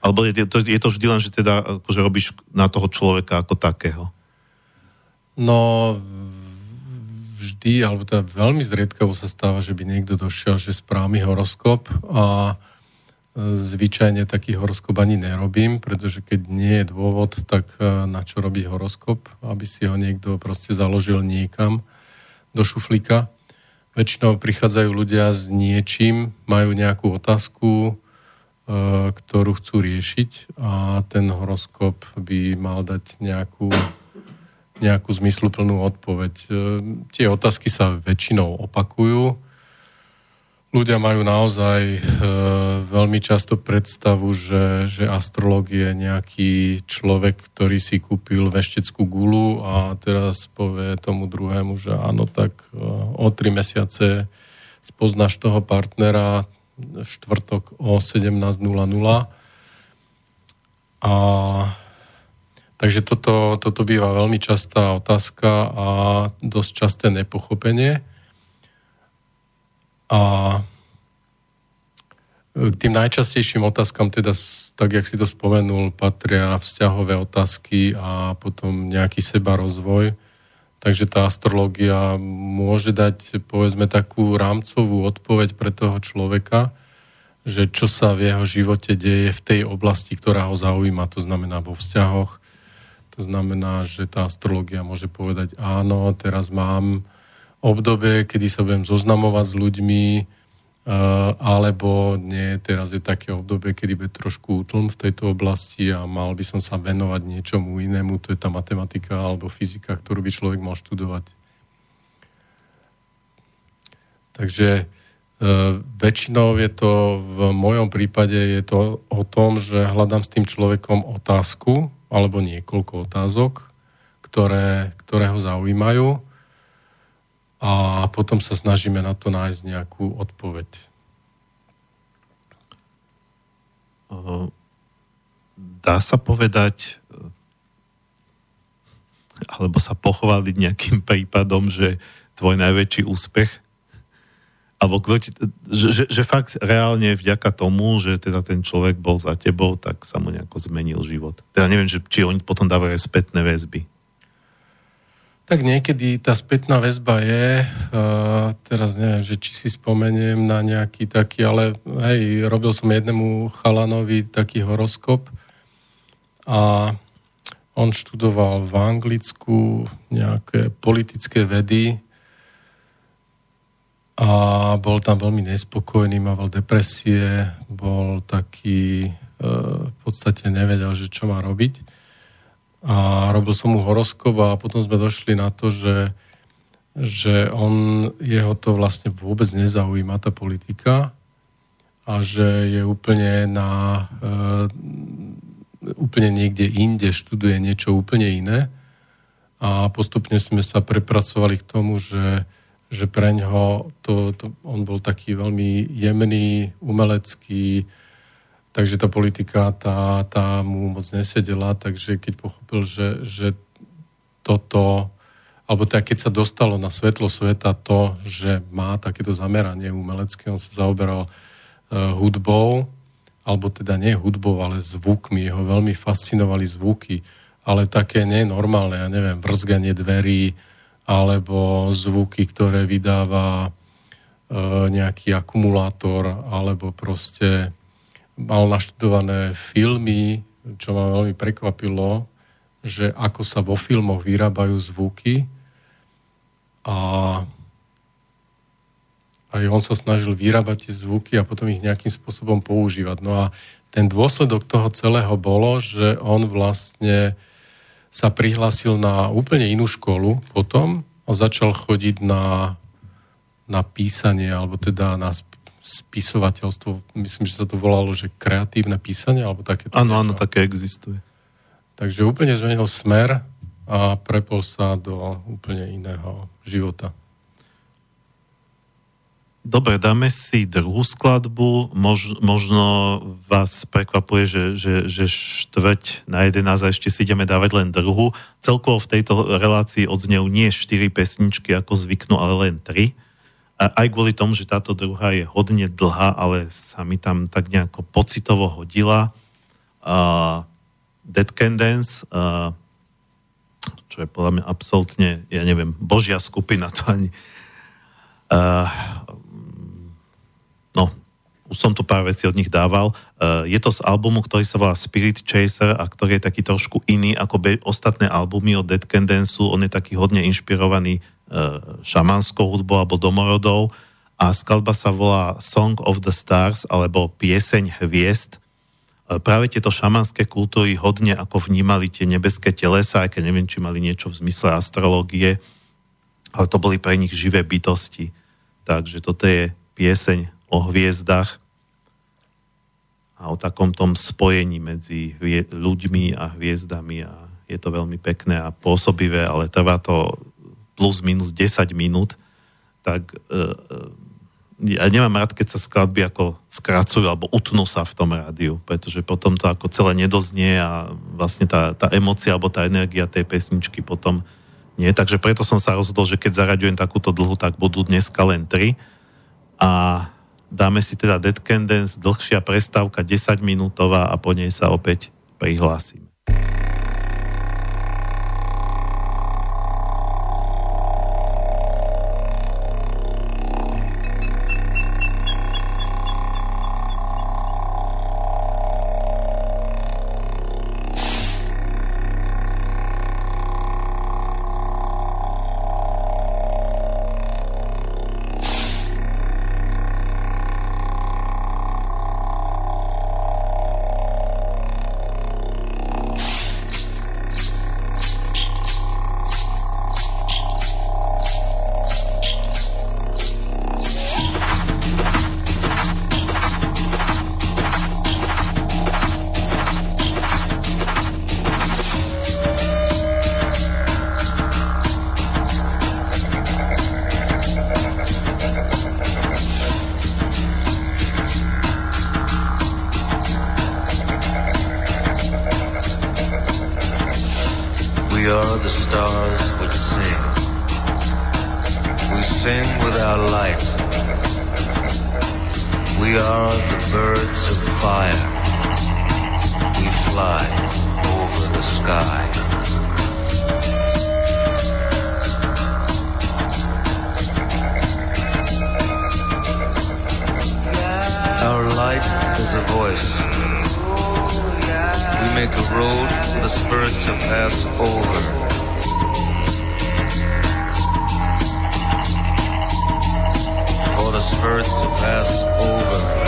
Alebo je to, je to vždy len, že teda akože robíš na toho človeka ako takého? No, vždy, alebo teda veľmi zriedkavo sa stáva, že by niekto došiel, že správny horoskop a zvyčajne taký horoskop ani nerobím, pretože keď nie je dôvod, tak e, na čo robiť horoskop, aby si ho niekto proste založil niekam do šuflíka. Väčšinou prichádzajú ľudia s niečím, majú nejakú otázku, e, ktorú chcú riešiť a ten horoskop by mal dať nejakú nejakú zmysluplnú odpoveď. E, tie otázky sa väčšinou opakujú. Ľudia majú naozaj e, veľmi často predstavu, že, že astrolog je nejaký človek, ktorý si kúpil vešteckú gulu a teraz povie tomu druhému, že áno, tak e, o tri mesiace spoznáš toho partnera v štvrtok o 17.00 a Takže toto, toto býva veľmi častá otázka a dosť časté nepochopenie. A k tým najčastejším otázkam teda tak jak si to spomenul, patria vzťahové otázky a potom nejaký seba rozvoj. Takže tá astrológia môže dať, povedzme, takú rámcovú odpoveď pre toho človeka, že čo sa v jeho živote deje v tej oblasti, ktorá ho zaujíma, to znamená vo vzťahoch. To znamená, že tá astrológia môže povedať, áno, teraz mám obdobie, kedy sa budem zoznamovať s ľuďmi, Eh, alebo nie, teraz je také obdobie, kedy bude trošku útlm v tejto oblasti a mal by som sa venovať niečomu inému, to je tá matematika alebo fyzika, ktorú by človek mal študovať. Takže e, väčšinou je to, v mojom prípade je to o tom, že hľadám s tým človekom otázku alebo niekoľko otázok, ktoré, ktoré ho zaujímajú a potom sa snažíme na to nájsť nejakú odpoveď. Dá sa povedať, alebo sa pochváliť nejakým prípadom, že tvoj najväčší úspech alebo že, že, že fakt reálne vďaka tomu, že teda ten človek bol za tebou, tak sa mu nejako zmenil život. Teda neviem, že, či oni potom dávajú spätné väzby. Tak niekedy tá spätná väzba je, uh, teraz neviem, že či si spomeniem na nejaký taký, ale hej, robil som jednému chalanovi taký horoskop a on študoval v Anglicku nejaké politické vedy a bol tam veľmi nespokojný, mal depresie, bol taký, uh, v podstate nevedel, že čo má robiť a robil som mu horoskop a potom sme došli na to, že, že on, jeho to vlastne vôbec nezaujíma, tá politika a že je úplne na e, úplne niekde inde, študuje niečo úplne iné. A postupne sme sa prepracovali k tomu, že, že pre ňoho to, to, on bol taký veľmi jemný, umelecký, takže tá politika tá, tá mu moc nesedela, takže keď pochopil, že, že toto, alebo teda keď sa dostalo na svetlo sveta to, že má takéto zameranie umelecké, on sa zaoberal uh, hudbou, alebo teda nie hudbou, ale zvukmi, jeho veľmi fascinovali zvuky, ale také nenormálne, ja neviem, vrzganie dverí, alebo zvuky, ktoré vydáva uh, nejaký akumulátor, alebo proste mal naštudované filmy, čo ma veľmi prekvapilo, že ako sa vo filmoch vyrábajú zvuky a aj on sa snažil vyrábať tie zvuky a potom ich nejakým spôsobom používať. No a ten dôsledok toho celého bolo, že on vlastne sa prihlásil na úplne inú školu potom a začal chodiť na, na písanie, alebo teda na spisovateľstvo, myslím, že sa to volalo, že kreatívne písanie, alebo také. Áno, áno, také existuje. Takže úplne zmenil smer a prepol sa do úplne iného života. Dobre, dáme si druhú skladbu. Mož, možno vás prekvapuje, že, že, že štvrť na 11 a ešte si ideme dávať len druhú. Celkovo v tejto relácii odznejú nie 4 pesničky, ako zvyknú, ale len 3 aj kvôli tomu, že táto druhá je hodne dlhá, ale sa mi tam tak nejako pocitovo hodila. Uh, Dead Can uh, čo je podľa mňa absolútne, ja neviem, božia skupina, to ani... Uh, no, už som tu pár vecí od nich dával. Uh, je to z albumu, ktorý sa volá Spirit Chaser a ktorý je taký trošku iný ako be- ostatné albumy od Dead Can. On je taký hodne inšpirovaný šamanskou hudbou alebo domorodou a skladba sa volá Song of the Stars alebo Pieseň hviezd. E, práve tieto šamanské kultúry hodne ako vnímali tie nebeské telesa, aj keď neviem, či mali niečo v zmysle astrológie, ale to boli pre nich živé bytosti. Takže toto je pieseň o hviezdach a o takom tom spojení medzi ľuďmi a hviezdami a je to veľmi pekné a pôsobivé, ale trvá to plus minus 10 minút, tak uh, ja nemám rád, keď sa skladby ako skracujú alebo utnú sa v tom rádiu, pretože potom to ako celé nedoznie a vlastne tá, tá emocia alebo tá energia tej pesničky potom nie. Takže preto som sa rozhodol, že keď zaraďujem takúto dlhu, tak budú dneska len tri. a dáme si teda Dead Can dlhšia prestávka 10 minútová a po nej sa opäť prihlásim. is a voice. We make a road for the spirit to pass over. For the spirit to pass over.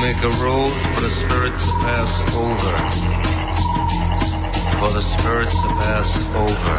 Make a road for the spirit to pass over. For the spirit to pass over.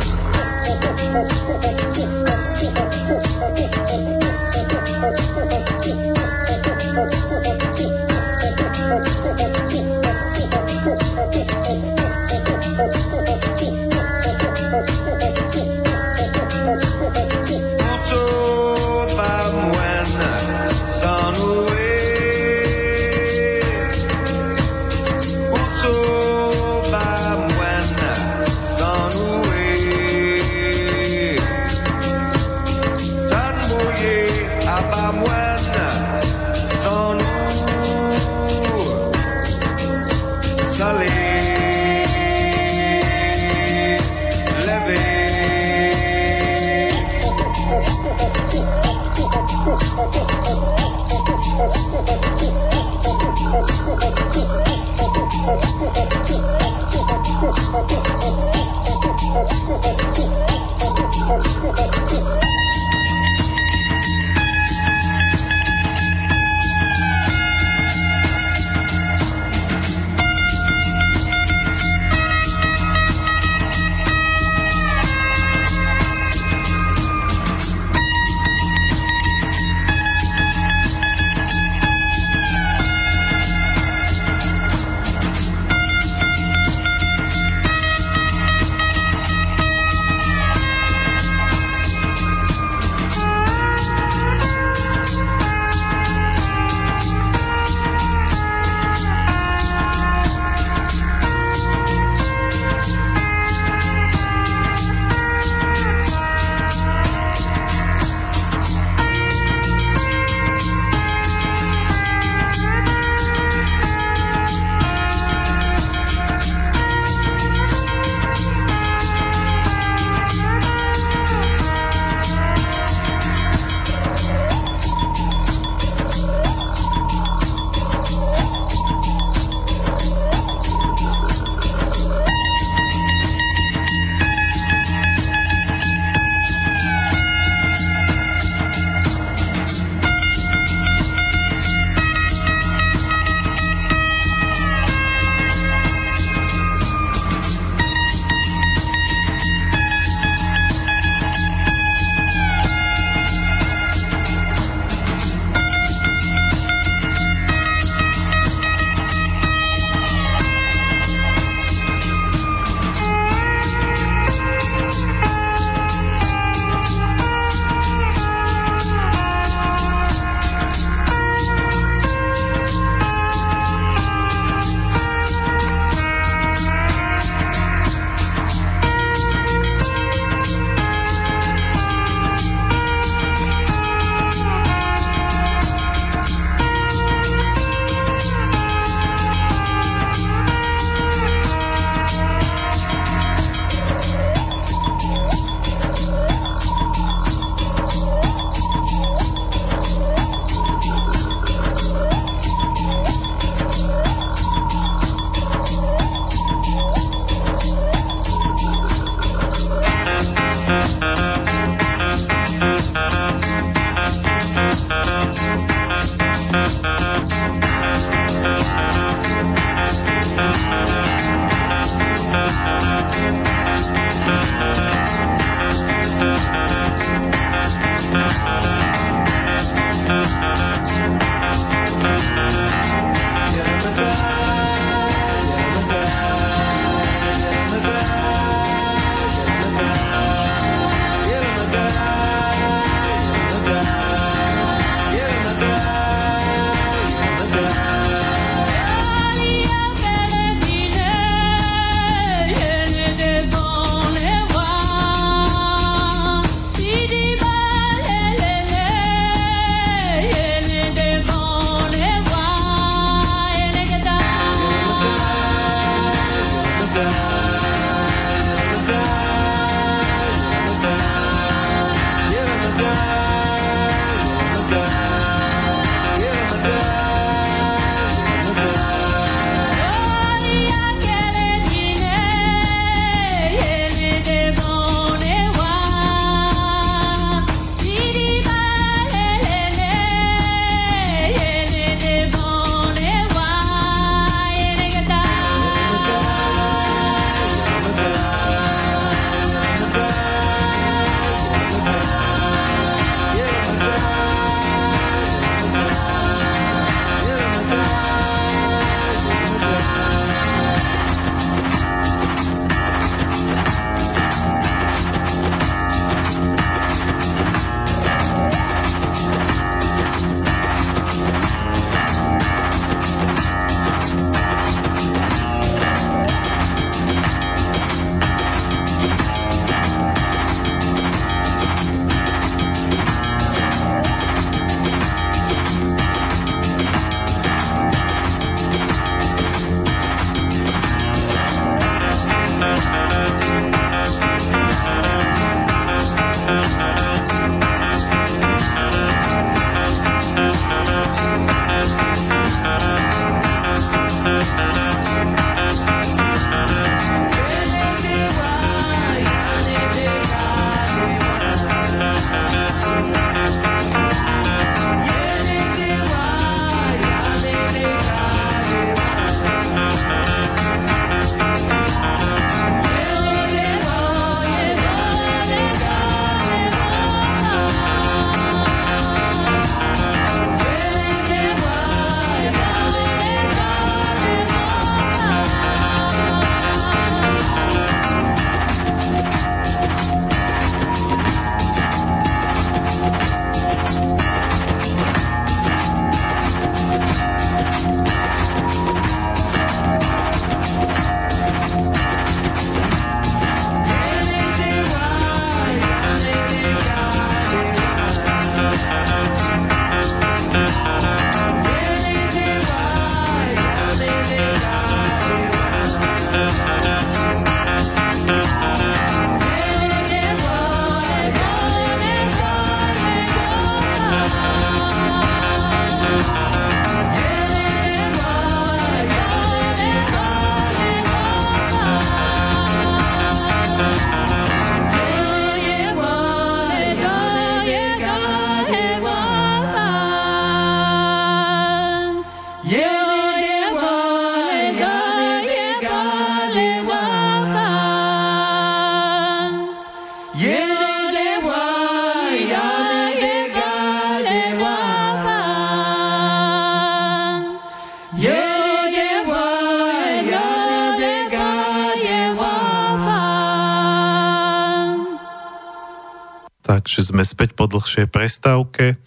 Dlhšej prestávke.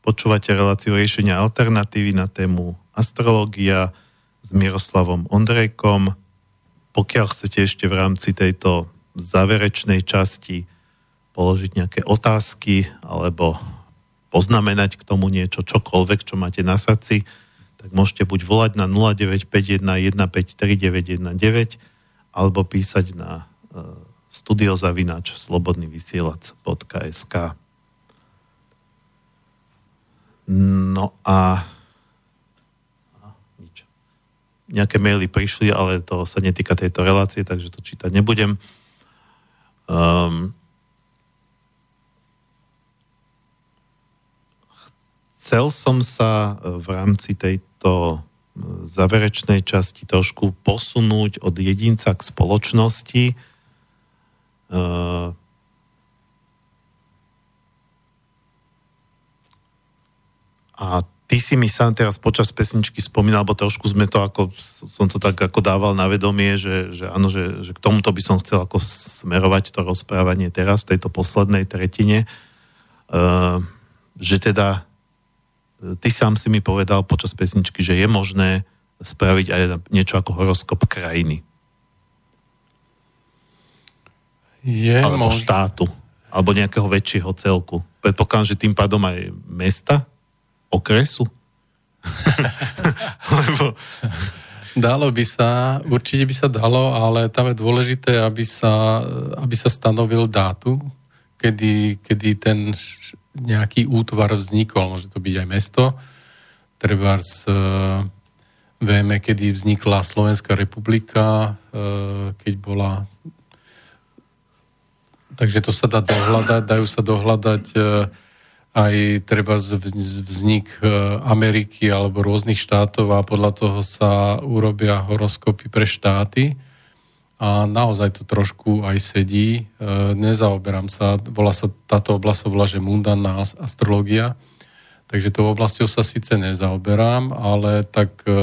Počúvate reláciu riešenia alternatívy na tému astrológia s Miroslavom Ondrejkom. Pokiaľ chcete ešte v rámci tejto záverečnej časti položiť nejaké otázky alebo poznamenať k tomu niečo, čokoľvek, čo máte na srdci, tak môžete buď volať na 0951 153 alebo písať na studiozavinač slobodnyvysielac.sk No a nič. Nejaké maily prišli, ale to sa netýka tejto relácie, takže to čítať nebudem. Um, chcel som sa e, v rámci tejto e, záverečnej časti trošku posunúť od jedinca k spoločnosti. Uh, A ty si mi sám teraz počas pesničky spomínal, alebo trošku sme to ako, som to tak ako dával na vedomie, že, že áno, že, že k tomuto by som chcel ako smerovať to rozprávanie teraz, v tejto poslednej tretine, uh, že teda e, ty sám si mi povedal počas pesničky, že je možné spraviť aj niečo ako horoskop krajiny. Je alebo možné. štátu, alebo nejakého väčšieho celku. Predpokladám, že tým pádom aj mesta, okresu? [laughs] Lebo... Dalo by sa, určite by sa dalo, ale tam je dôležité, aby sa, aby sa stanovil dátum, kedy, kedy ten nejaký útvar vznikol. Môže to byť aj mesto. Treba z, e, vieme, kedy vznikla Slovenská republika, e, keď bola takže to sa dá dohľadať, dajú sa dohľadať e, aj treba vznik e, Ameriky alebo rôznych štátov a podľa toho sa urobia horoskopy pre štáty a naozaj to trošku aj sedí. E, nezaoberám sa, volá sa, táto oblasť sa volá, že mundánna astrológia, takže tou oblasťou sa síce nezaoberám, ale tak e,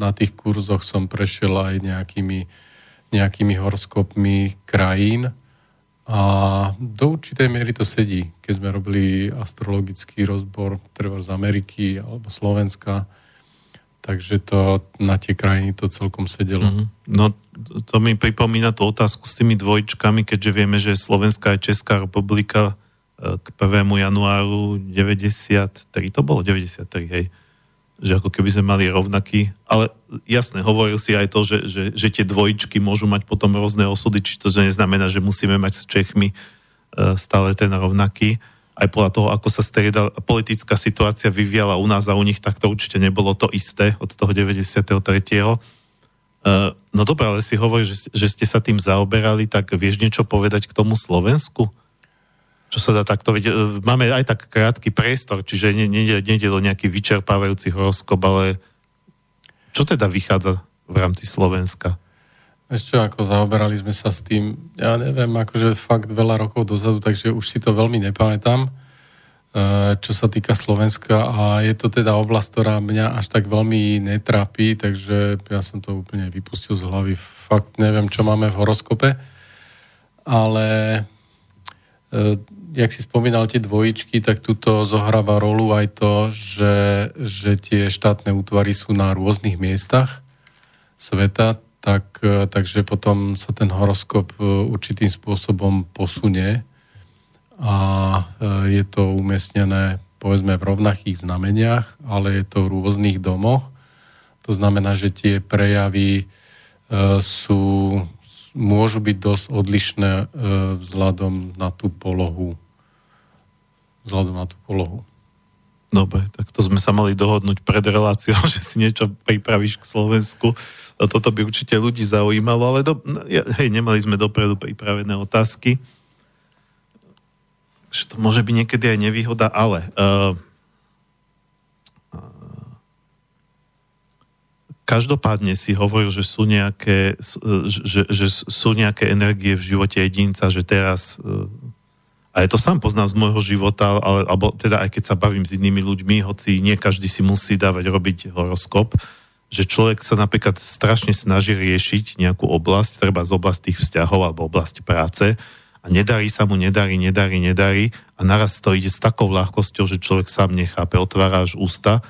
na tých kurzoch som prešiel aj nejakými, nejakými horoskopmi krajín, a do určitej miery to sedí, keď sme robili astrologický rozbor treba z Ameriky alebo Slovenska, takže to na tie krajiny to celkom sedelo. Mm-hmm. No to mi pripomína tú otázku s tými dvojčkami, keďže vieme, že Slovenská a Česká republika e, k 1. januáru 93, to bolo 93, hej, že ako keby sme mali rovnaký, ale jasne, hovoril si aj to, že, že, že tie dvojičky môžu mať potom rôzne osudy, či to neznamená, že musíme mať s Čechmi e, stále ten rovnaký. Aj podľa toho, ako sa strieda, politická situácia vyviala u nás a u nich, tak to určite nebolo to isté od toho 93. E, no dobré, ale si hovorí, že, že ste sa tým zaoberali, tak vieš niečo povedať k tomu Slovensku? Čo sa dá takto vidieť. E, máme aj tak krátky priestor, čiže nejde, do nejaký vyčerpávajúci horoskop, ale čo teda vychádza v rámci Slovenska? Ešte ako zaoberali sme sa s tým, ja neviem, akože fakt veľa rokov dozadu, takže už si to veľmi nepamätám, e, čo sa týka Slovenska a je to teda oblasť, ktorá mňa až tak veľmi netrápi, takže ja som to úplne vypustil z hlavy. Fakt neviem, čo máme v horoskope, ale e, jak si spomínal tie dvojičky, tak tuto zohráva rolu aj to, že, že tie štátne útvary sú na rôznych miestach sveta, tak, takže potom sa ten horoskop e, určitým spôsobom posunie a e, je to umiestnené povedzme v rovnakých znameniach, ale je to v rôznych domoch. To znamená, že tie prejavy e, sú, môžu byť dosť odlišné e, vzhľadom na tú polohu. Vzhľadom na tú polohu. Dobre, tak to sme sa mali dohodnúť pred reláciou, [laughs] že si niečo pripravíš k Slovensku. Toto by určite ľudí zaujímalo, ale do, hej, nemali sme dopredu pripravené otázky. Že to môže byť niekedy aj nevýhoda, ale uh, každopádne si hovoril, že sú nejaké, že, že sú nejaké energie v živote jedinca, že teraz a ja to sám poznám z môjho života, ale, alebo teda aj keď sa bavím s inými ľuďmi, hoci nie každý si musí dávať robiť horoskop, že človek sa napríklad strašne snaží riešiť nejakú oblasť, treba z oblasti tých vzťahov alebo oblasti práce a nedarí sa mu, nedarí, nedarí, nedarí a naraz to ide s takou ľahkosťou, že človek sám nechápe, otvára až ústa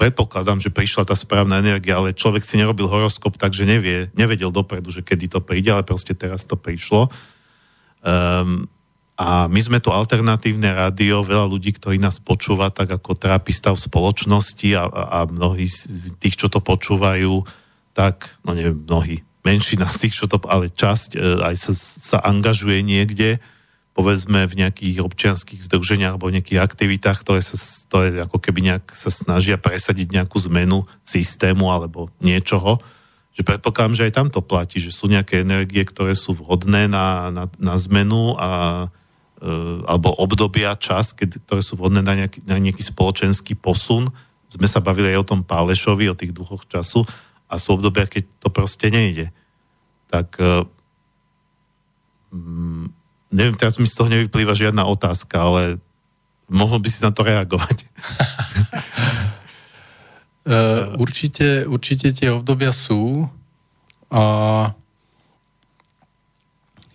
predpokladám, že prišla tá správna energia, ale človek si nerobil horoskop, takže nevie, nevedel dopredu, že kedy to príde, ale proste teraz to prišlo. Um, a my sme to alternatívne rádio, veľa ľudí, ktorí nás počúva, tak ako trápi stav spoločnosti a, a mnohí z tých, čo to počúvajú, tak, no neviem, mnohí, menšina z tých, čo to, ale časť e, aj sa, sa angažuje niekde, povedzme v nejakých občianských združeniach alebo v nejakých aktivitách, ktoré sa ktoré ako keby nejak sa snažia presadiť nejakú zmenu systému alebo niečoho, že predpokladám, že aj tam to platí, že sú nejaké energie, ktoré sú vhodné na, na, na zmenu a alebo obdobia, čas, keď, ktoré sú vhodné na nejaký, na nejaký spoločenský posun. Sme sa bavili aj o tom Pálešovi, o tých duchoch času a sú obdobia, keď to proste nejde. Tak mm, neviem, teraz mi z toho nevyplýva žiadna otázka, ale mohol by si na to reagovať. Uh, [laughs] určite, určite tie obdobia sú a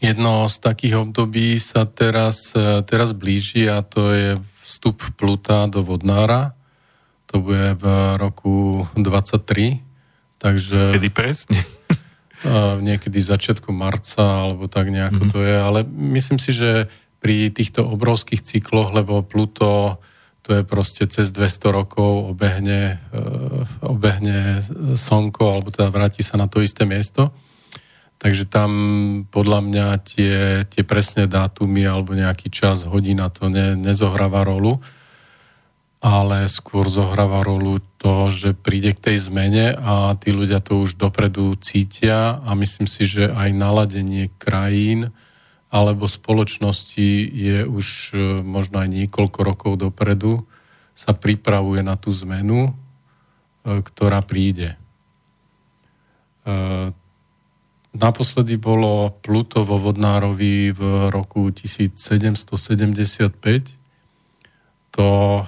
jedno z takých období sa teraz, e, teraz blíži a to je vstup Pluta do Vodnára. To bude v roku 23. Takže... Kedy presne? Niekedy začiatku marca, alebo tak nejako mm-hmm. to je. Ale myslím si, že pri týchto obrovských cykloch, lebo Pluto to je proste cez 200 rokov obehne, e, obehne slnko, alebo teda vráti sa na to isté miesto. Takže tam podľa mňa tie, tie presné dátumy alebo nejaký čas, hodina to ne, nezohráva rolu, ale skôr zohráva rolu to, že príde k tej zmene a tí ľudia to už dopredu cítia a myslím si, že aj naladenie krajín, alebo spoločnosti je už e, možno aj niekoľko rokov dopredu, sa pripravuje na tú zmenu, e, ktorá príde. E, naposledy bolo Pluto vo Vodnárovi v roku 1775. To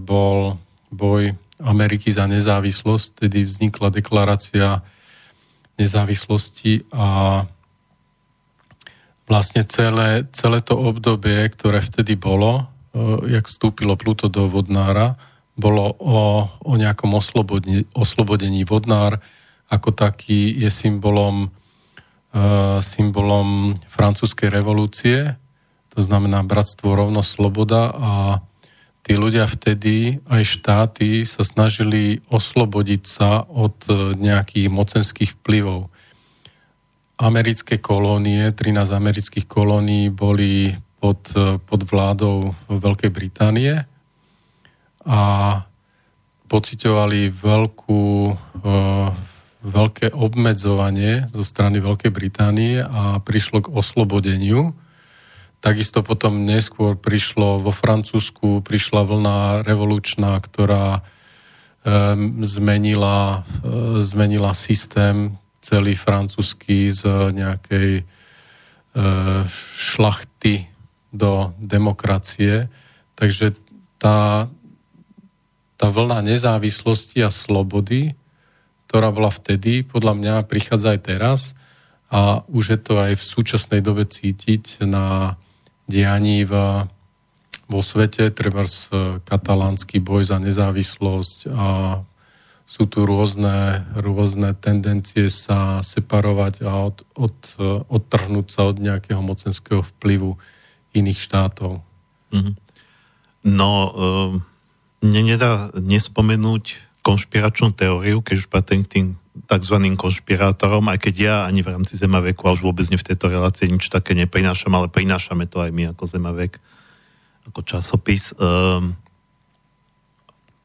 bol boj Ameriky za nezávislosť, tedy vznikla deklarácia nezávislosti a vlastne celé, celé to obdobie, ktoré vtedy bolo, e, jak vstúpilo Pluto do Vodnára, bolo o, o nejakom oslobodení, oslobodení. Vodnár ako taký je symbolom, e, symbolom francúzskej revolúcie, to znamená bratstvo, rovnosť, sloboda a tí ľudia vtedy, aj štáty, sa snažili oslobodiť sa od e, nejakých mocenských vplyvov americké kolónie, 13 amerických kolónií boli pod, pod vládou Veľkej Británie a pocitovali veľkú, e, veľké obmedzovanie zo strany Veľkej Británie a prišlo k oslobodeniu. Takisto potom neskôr prišlo vo Francúzsku, prišla vlna revolučná, ktorá zmenila, e, zmenila systém celý francúzsky z nejakej e, šlachty do demokracie. Takže tá, tá vlna nezávislosti a slobody, ktorá bola vtedy, podľa mňa prichádza aj teraz a už je to aj v súčasnej dobe cítiť na dianí v, vo svete, treba katalánsky boj za nezávislosť a sú tu rôzne, rôzne tendencie sa separovať a od, od, odtrhnúť sa od nejakého mocenského vplyvu iných štátov. Mm-hmm. No, e, mne nedá nespomenúť konšpiračnú teóriu, keď už patrím k tým tzv. konšpirátorom, aj keď ja ani v rámci Zemaveku a už vôbec ne v tejto relácii nič také neprinášam, ale prinášame to aj my ako Zemavek, ako časopis. Um,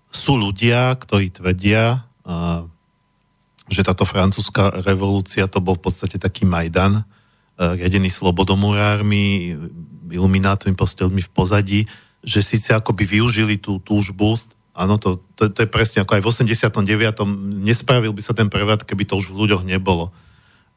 sú ľudia, ktorí tvrdia, že táto francúzska revolúcia to bol v podstate taký Majdan, riadený slobodomurármi, iluminátmi, postelmi v pozadí, že síce akoby využili tú túžbu, áno, to, to, to je presne ako aj v 89. nespravil by sa ten prevrat, keby to už v ľuďoch nebolo.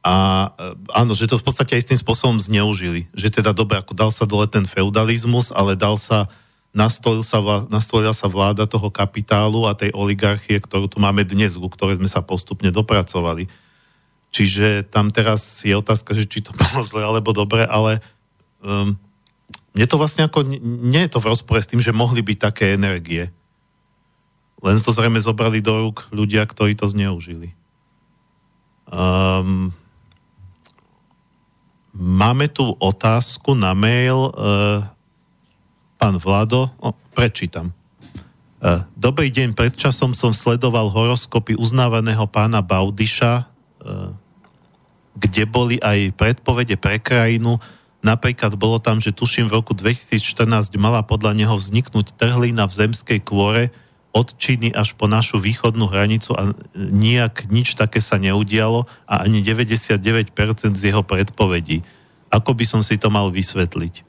A áno, že to v podstate aj s tým spôsobom zneužili. Že teda dobre, ako dal sa dole ten feudalizmus, ale dal sa nastolil sa, nastolila sa vláda toho kapitálu a tej oligarchie, ktorú tu máme dnes, ku ktorej sme sa postupne dopracovali. Čiže tam teraz je otázka, že či to [laughs] bolo zle alebo dobre, ale um, mne to vlastne ako, nie je to v rozpore s tým, že mohli byť také energie. Len to zrejme zobrali do rúk ľudia, ktorí to zneužili. Um, máme tu otázku na mail. Uh, pán Vlado, o, prečítam. E, dobrý deň, pred časom som sledoval horoskopy uznávaného pána Baudiša, e, kde boli aj predpovede pre krajinu. Napríklad bolo tam, že tuším v roku 2014 mala podľa neho vzniknúť trhlina v zemskej kôre od Číny až po našu východnú hranicu a nijak nič také sa neudialo a ani 99% z jeho predpovedí. Ako by som si to mal vysvetliť?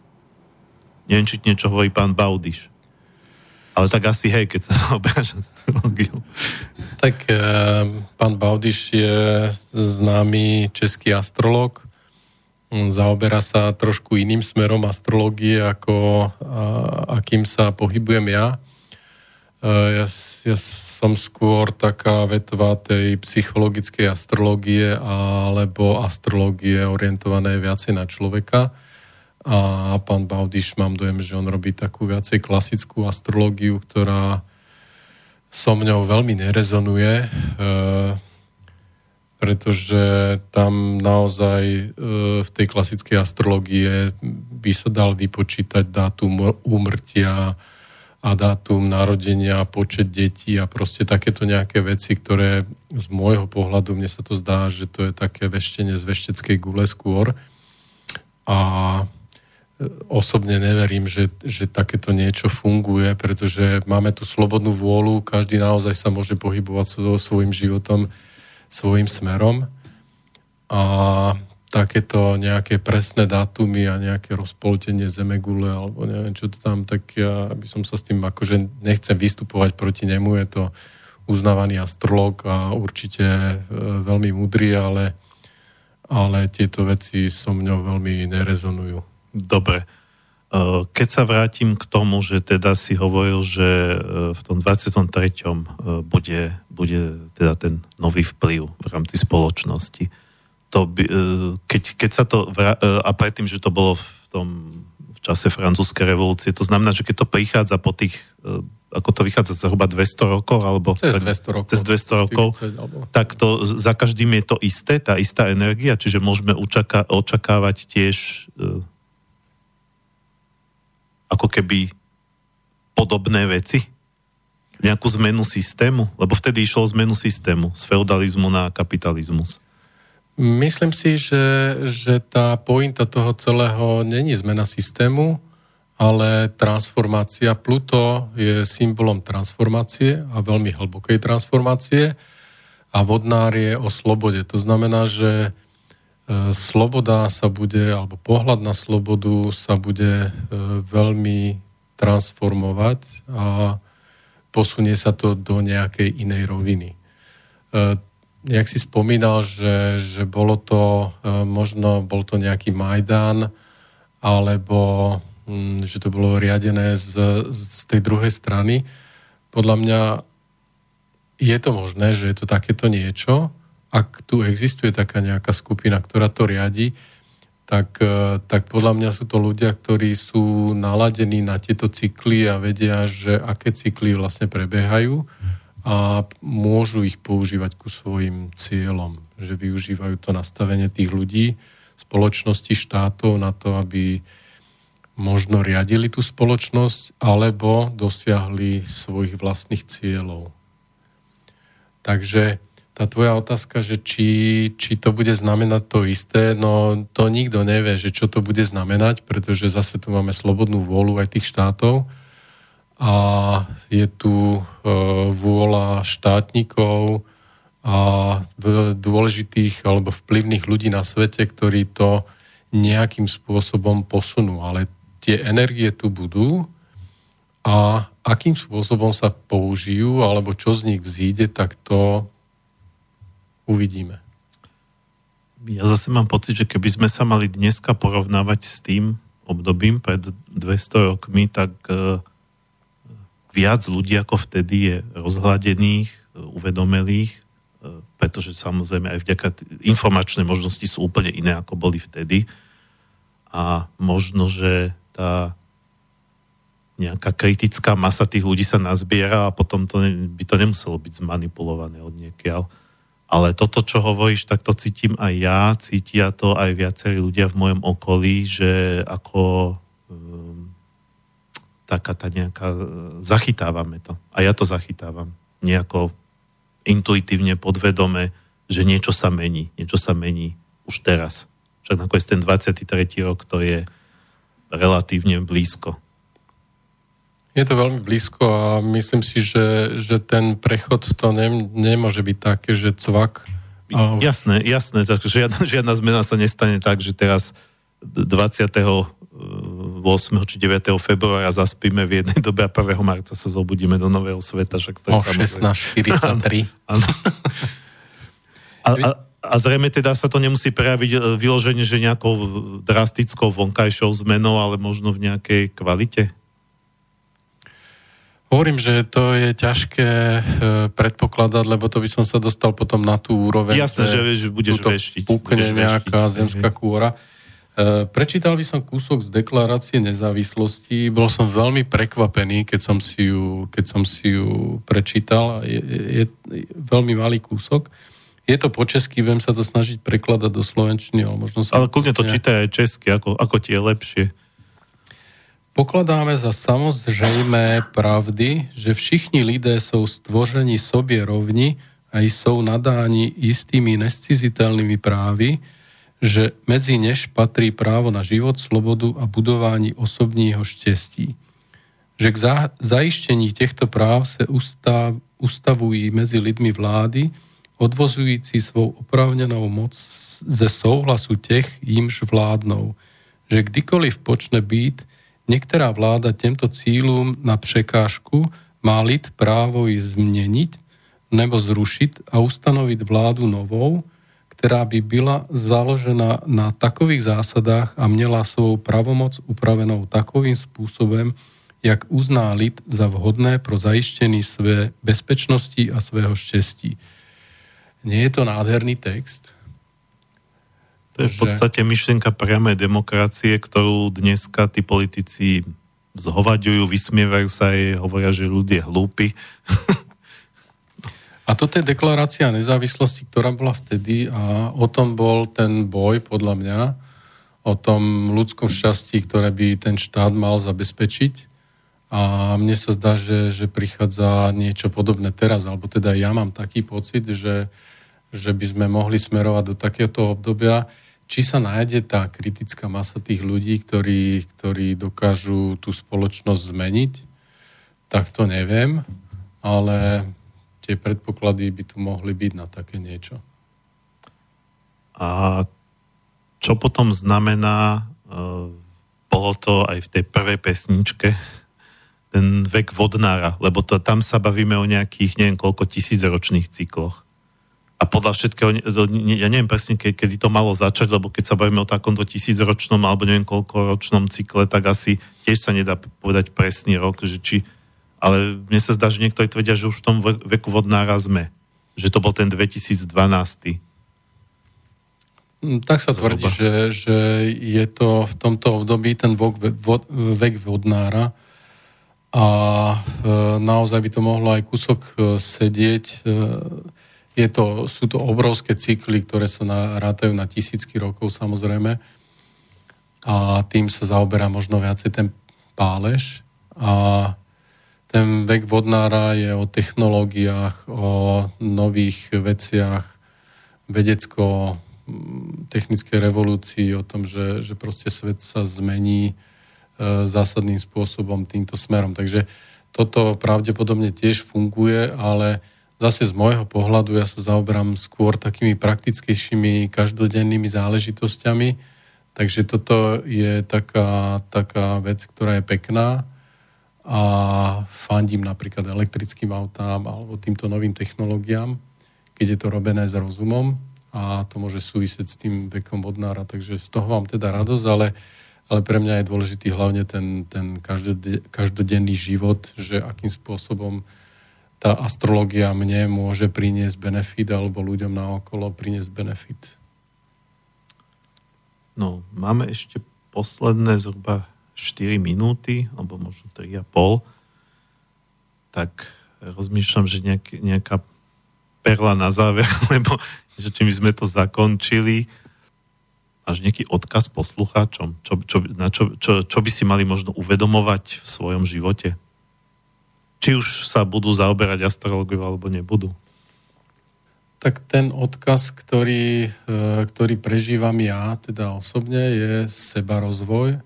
Neviem, či niečo hovorí pán Baudiš. Ale tak asi hej, keď sa [laughs] zaoberáš astrológiu. Tak e, pán Baudiš je známy český astrológ. Zaoberá sa trošku iným smerom astrológie, ako a, akým sa pohybujem ja. E, ja. Ja som skôr taká vetva tej psychologickej astrológie alebo astrológie orientované viacej na človeka a pán Baudiš mám dojem, že on robí takú viacej klasickú astrológiu, ktorá so mňou veľmi nerezonuje, e, pretože tam naozaj e, v tej klasickej astrológie by sa dal vypočítať dátum úmrtia a dátum narodenia, počet detí a proste takéto nejaké veci, ktoré z môjho pohľadu, mne sa to zdá, že to je také veštenie z vešteckej gule skôr. A osobne neverím, že, že takéto niečo funguje, pretože máme tu slobodnú vôľu, každý naozaj sa môže pohybovať so svojím životom, svojim smerom a takéto nejaké presné dátumy a nejaké rozpoltenie zemegule alebo neviem čo to tam, tak ja by som sa s tým akože nechcem vystupovať proti nemu, je to uznávaný astrolog a určite e, veľmi múdry, ale, ale tieto veci so mňou veľmi nerezonujú. Dobre. Eh, keď sa vrátim k tomu, že teda si hovoril, že eh, v tom 23. Eh, bude, bude teda ten nový vplyv v rámci spoločnosti. To by, keď, keď sa to, a predtým, že to bolo v tom v čase francúzskej revolúcie, to znamená, že keď to prichádza po tých, ako to vychádza zhruba 200 rokov, alebo cez 200 rokov, cez 200 rokov 40, alebo... tak to za každým je to isté, tá istá energia, čiže môžeme učaká, očakávať tiež ako keby podobné veci? Nejakú zmenu systému? Lebo vtedy išlo o zmenu systému z feudalizmu na kapitalizmus. Myslím si, že, že tá pointa toho celého není zmena systému, ale transformácia. Pluto je symbolom transformácie a veľmi hlbokej transformácie a vodnár je o slobode. To znamená, že E, sloboda sa bude, alebo pohľad na slobodu sa bude e, veľmi transformovať a posunie sa to do nejakej inej roviny. E, jak si spomínal, že, že bolo to možno, bol to nejaký Majdan, alebo mm, že to bolo riadené z, z tej druhej strany. Podľa mňa je to možné, že je to takéto niečo, ak tu existuje taká nejaká skupina, ktorá to riadi, tak, e, tak podľa mňa sú to ľudia, ktorí sú naladení na tieto cykly a vedia, že aké cykly vlastne prebiehajú a môžu ich používať ku svojim cieľom. Že využívajú to nastavenie tých ľudí, spoločnosti, štátov na to, aby možno riadili tú spoločnosť alebo dosiahli svojich vlastných cieľov. Takže tá tvoja otázka, že či, či to bude znamenať to isté, no to nikto nevie, že čo to bude znamenať, pretože zase tu máme slobodnú vôľu aj tých štátov a je tu e, vôľa štátnikov a dôležitých alebo vplyvných ľudí na svete, ktorí to nejakým spôsobom posunú. Ale tie energie tu budú a akým spôsobom sa použijú alebo čo z nich vzíde, tak to uvidíme. Ja zase mám pocit, že keby sme sa mali dneska porovnávať s tým obdobím pred 200 rokmi, tak uh, viac ľudí ako vtedy je rozhľadených, uh, uvedomelých, uh, pretože samozrejme aj vďaka informačné možnosti sú úplne iné, ako boli vtedy. A možno, že tá nejaká kritická masa tých ľudí sa nazbiera a potom to, by to nemuselo byť zmanipulované od niekiaľ. Ale toto, čo hovoríš, tak to cítim aj ja, cítia to aj viacerí ľudia v mojom okolí, že ako um, taká tá nejaká, zachytávame to. A ja to zachytávam. Nejako intuitívne, podvedome, že niečo sa mení. Niečo sa mení už teraz. Však nakoniec ten 23. rok to je relatívne blízko. Je to veľmi blízko a myslím si, že, že ten prechod to ne, nemôže byť také, že cvak. A... Jasné, jasné, žiadna, žiadna zmena sa nestane tak, že teraz 20. 8. či 9. februára zaspíme v jednej dobe a 1. marca sa zobudíme do nového sveta. Však to o 16.43. [laughs] A, a, a zrejme teda sa to nemusí prejaviť e, vyloženie, že nejakou drastickou vonkajšou zmenou, ale možno v nejakej kvalite? Hovorím, že to je ťažké e, predpokladať, lebo to by som sa dostal potom na tú úroveň. Jasné, že, že budeš veštiť. Pukne budeš nejaká veštiť, zemská kôra. E, prečítal by som kúsok z deklarácie nezávislosti. Bol som veľmi prekvapený, keď som si ju, keď som si ju prečítal. Je, je, je veľmi malý kúsok. Je to po česky, viem sa to snažiť prekladať do slovenčiny, ale možno sa... Ale kľudne to čítaj aj česky, ako, ako ti je lepšie. Pokladáme za samozřejmé pravdy, že všichni lidé jsou stvořeni sobě rovni a jsou nadáni istými nescizitelnými právy, že medzi než patrí právo na život, slobodu a budování osobního štěstí. Že k za, zajištění těchto práv se ustav, ustavují mezi lidmi vlády, odvozující svou oprávněnou moc ze souhlasu těch, jimž vládnou. Že kdykoliv počne být Některá vláda těmto cílům na překážku má lid právo ji změnit nebo zrušit a ustanovit vládu novou, která by byla založena na takových zásadách a měla svou pravomoc upravenou takovým způsobem, jak uzná lid za vhodné pro zajištění své bezpečnosti a svého štěstí. Nie je to nádherný text? To je v podstate myšlienka priamej demokracie, ktorú dneska tí politici zhovaďujú, vysmievajú sa jej, hovoria, že ľudia hlúpi. [laughs] A toto je deklarácia nezávislosti, ktorá bola vtedy a o tom bol ten boj, podľa mňa, o tom ľudskom šťastí, ktoré by ten štát mal zabezpečiť. A mne sa zdá, že, že prichádza niečo podobné teraz, alebo teda ja mám taký pocit, že, že by sme mohli smerovať do takéhoto obdobia, či sa nájde tá kritická masa tých ľudí, ktorí, ktorí dokážu tú spoločnosť zmeniť, tak to neviem, ale tie predpoklady by tu mohli byť na také niečo. A čo potom znamená, uh, bolo to aj v tej prvej pesničke, ten vek vodnára, lebo to, tam sa bavíme o nejakých, neviem koľko, tisícročných cykloch a podľa všetkého, ja neviem presne, kedy to malo začať, lebo keď sa bavíme o takomto tisícročnom alebo neviem koľko ročnom cykle, tak asi tiež sa nedá povedať presný rok, že či, ale mne sa zdá, že niektorí tvrdia, že už v tom veku vodnára sme, že to bol ten 2012. Mm, tak sa tvrdí, že, že je to v tomto období ten vok, vod, vek vodnára. A e, naozaj by to mohlo aj kúsok e, sedieť e, je to, sú to obrovské cykly, ktoré sa rátajú na tisícky rokov samozrejme. A tým sa zaoberá možno viacej ten pálež. A ten vek vodnára je o technológiách, o nových veciach, vedecko technickej revolúcii, o tom, že, že proste svet sa zmení e, zásadným spôsobom týmto smerom. Takže toto pravdepodobne tiež funguje, ale zase z môjho pohľadu ja sa zaoberám skôr takými praktickejšími každodennými záležitosťami, takže toto je taká, taká vec, ktorá je pekná a fandím napríklad elektrickým autám alebo týmto novým technológiám, keď je to robené s rozumom a to môže súvisieť s tým vekom vodnára, takže z toho mám teda radosť, ale, ale pre mňa je dôležitý hlavne ten, ten každodenný život, že akým spôsobom tá astrológia mne môže priniesť benefit alebo ľuďom naokolo priniesť benefit? No, máme ešte posledné zhruba 4 minúty, alebo možno 3,5. Tak rozmýšľam, že nejak, nejaká perla na záver, [laughs] lebo že či my sme to zakončili. Až nejaký odkaz poslucháčom, čo, čo, na čo, čo, čo by si mali možno uvedomovať v svojom živote? či už sa budú zaoberať astrológiou alebo nebudú. Tak ten odkaz, ktorý, e, ktorý prežívam ja, teda osobne, je seba rozvoj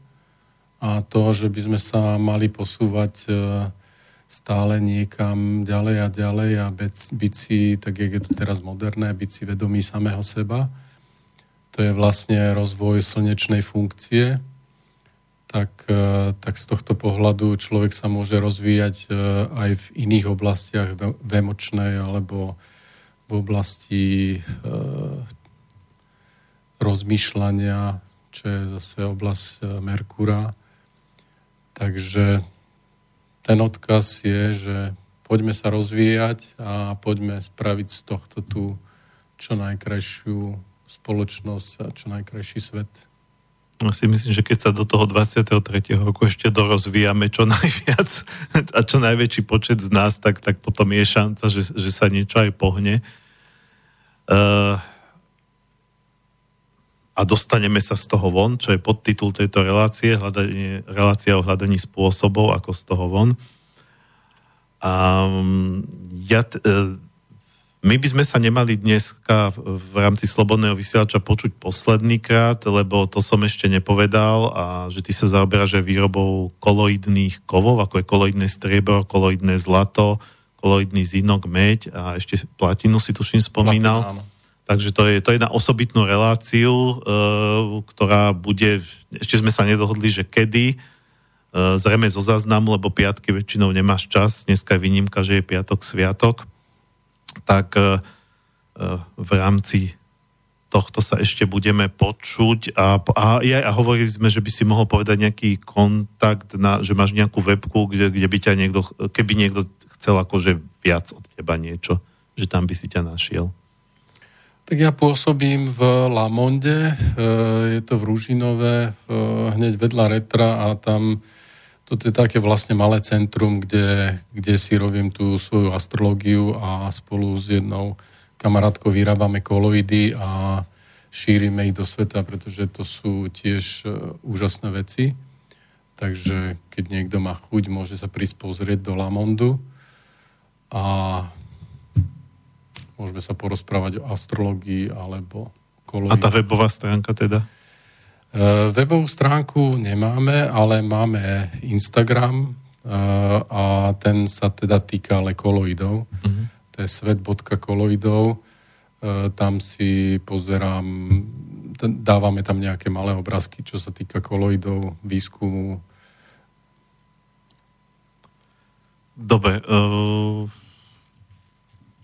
a to, že by sme sa mali posúvať e, stále niekam ďalej a ďalej a byť si, tak jak je to teraz moderné, byť si vedomý samého seba. To je vlastne rozvoj slnečnej funkcie, tak, e, tak z tohto pohľadu človek sa môže rozvíjať e, aj v iných oblastiach, v emočnej alebo v oblasti e, rozmýšľania, čo je zase oblasť Merkúra. Takže ten odkaz je, že poďme sa rozvíjať a poďme spraviť z tohto tú čo najkrajšiu spoločnosť a čo najkrajší svet. Ja si myslím, že keď sa do toho 23. roku ešte dorozvíjame čo [laughs] najviac a čo najväčší počet z nás, tak, tak potom je šanca, že, že sa niečo aj pohne. Uh, a dostaneme sa z toho von, čo je podtitul tejto relácie, hľadanie, relácia o hľadaní spôsobov, ako z toho von. A ja uh, my by sme sa nemali dneska v rámci Slobodného vysielača počuť posledný krát, lebo to som ešte nepovedal a že ty sa zaoberáš aj výrobou koloidných kovov, ako je koloidné striebro, koloidné zlato, koloidný zinok, meď a ešte platinu si tuším spomínal. Platina, Takže to je, to je na osobitnú reláciu, e, ktorá bude, ešte sme sa nedohodli, že kedy, e, zrejme zo záznamu, lebo piatky väčšinou nemáš čas, dneska je výnimka, že je piatok, sviatok. Tak e, v rámci tohto sa ešte budeme počuť a, a, a hovorili sme, že by si mohol povedať nejaký kontakt, na, že máš nejakú webku, kde, kde by ťa niekto, keby niekto chcel akože viac od teba niečo, že tam by si ťa našiel. Tak ja pôsobím v Lamonde, e, je to v Ružinové, hneď vedľa Retra a tam toto je také vlastne malé centrum, kde, kde si robím tú svoju astrológiu a spolu s jednou kamarátkou vyrábame koloidy a šírime ich do sveta, pretože to sú tiež uh, úžasné veci. Takže keď niekto má chuť, môže sa prísť pozrieť do Lamondu a môžeme sa porozprávať o astrológii alebo koloidách. A tá webová stránka teda? Eh, webovú stránku nemáme, ale máme Instagram eh, a ten sa teda týka ale koloidov. Uh-huh. To je svet.koloidov. Eh, tam si pozerám, dávame tam nejaké malé obrázky, čo sa týka koloidov, výskumu. Dobre. Uh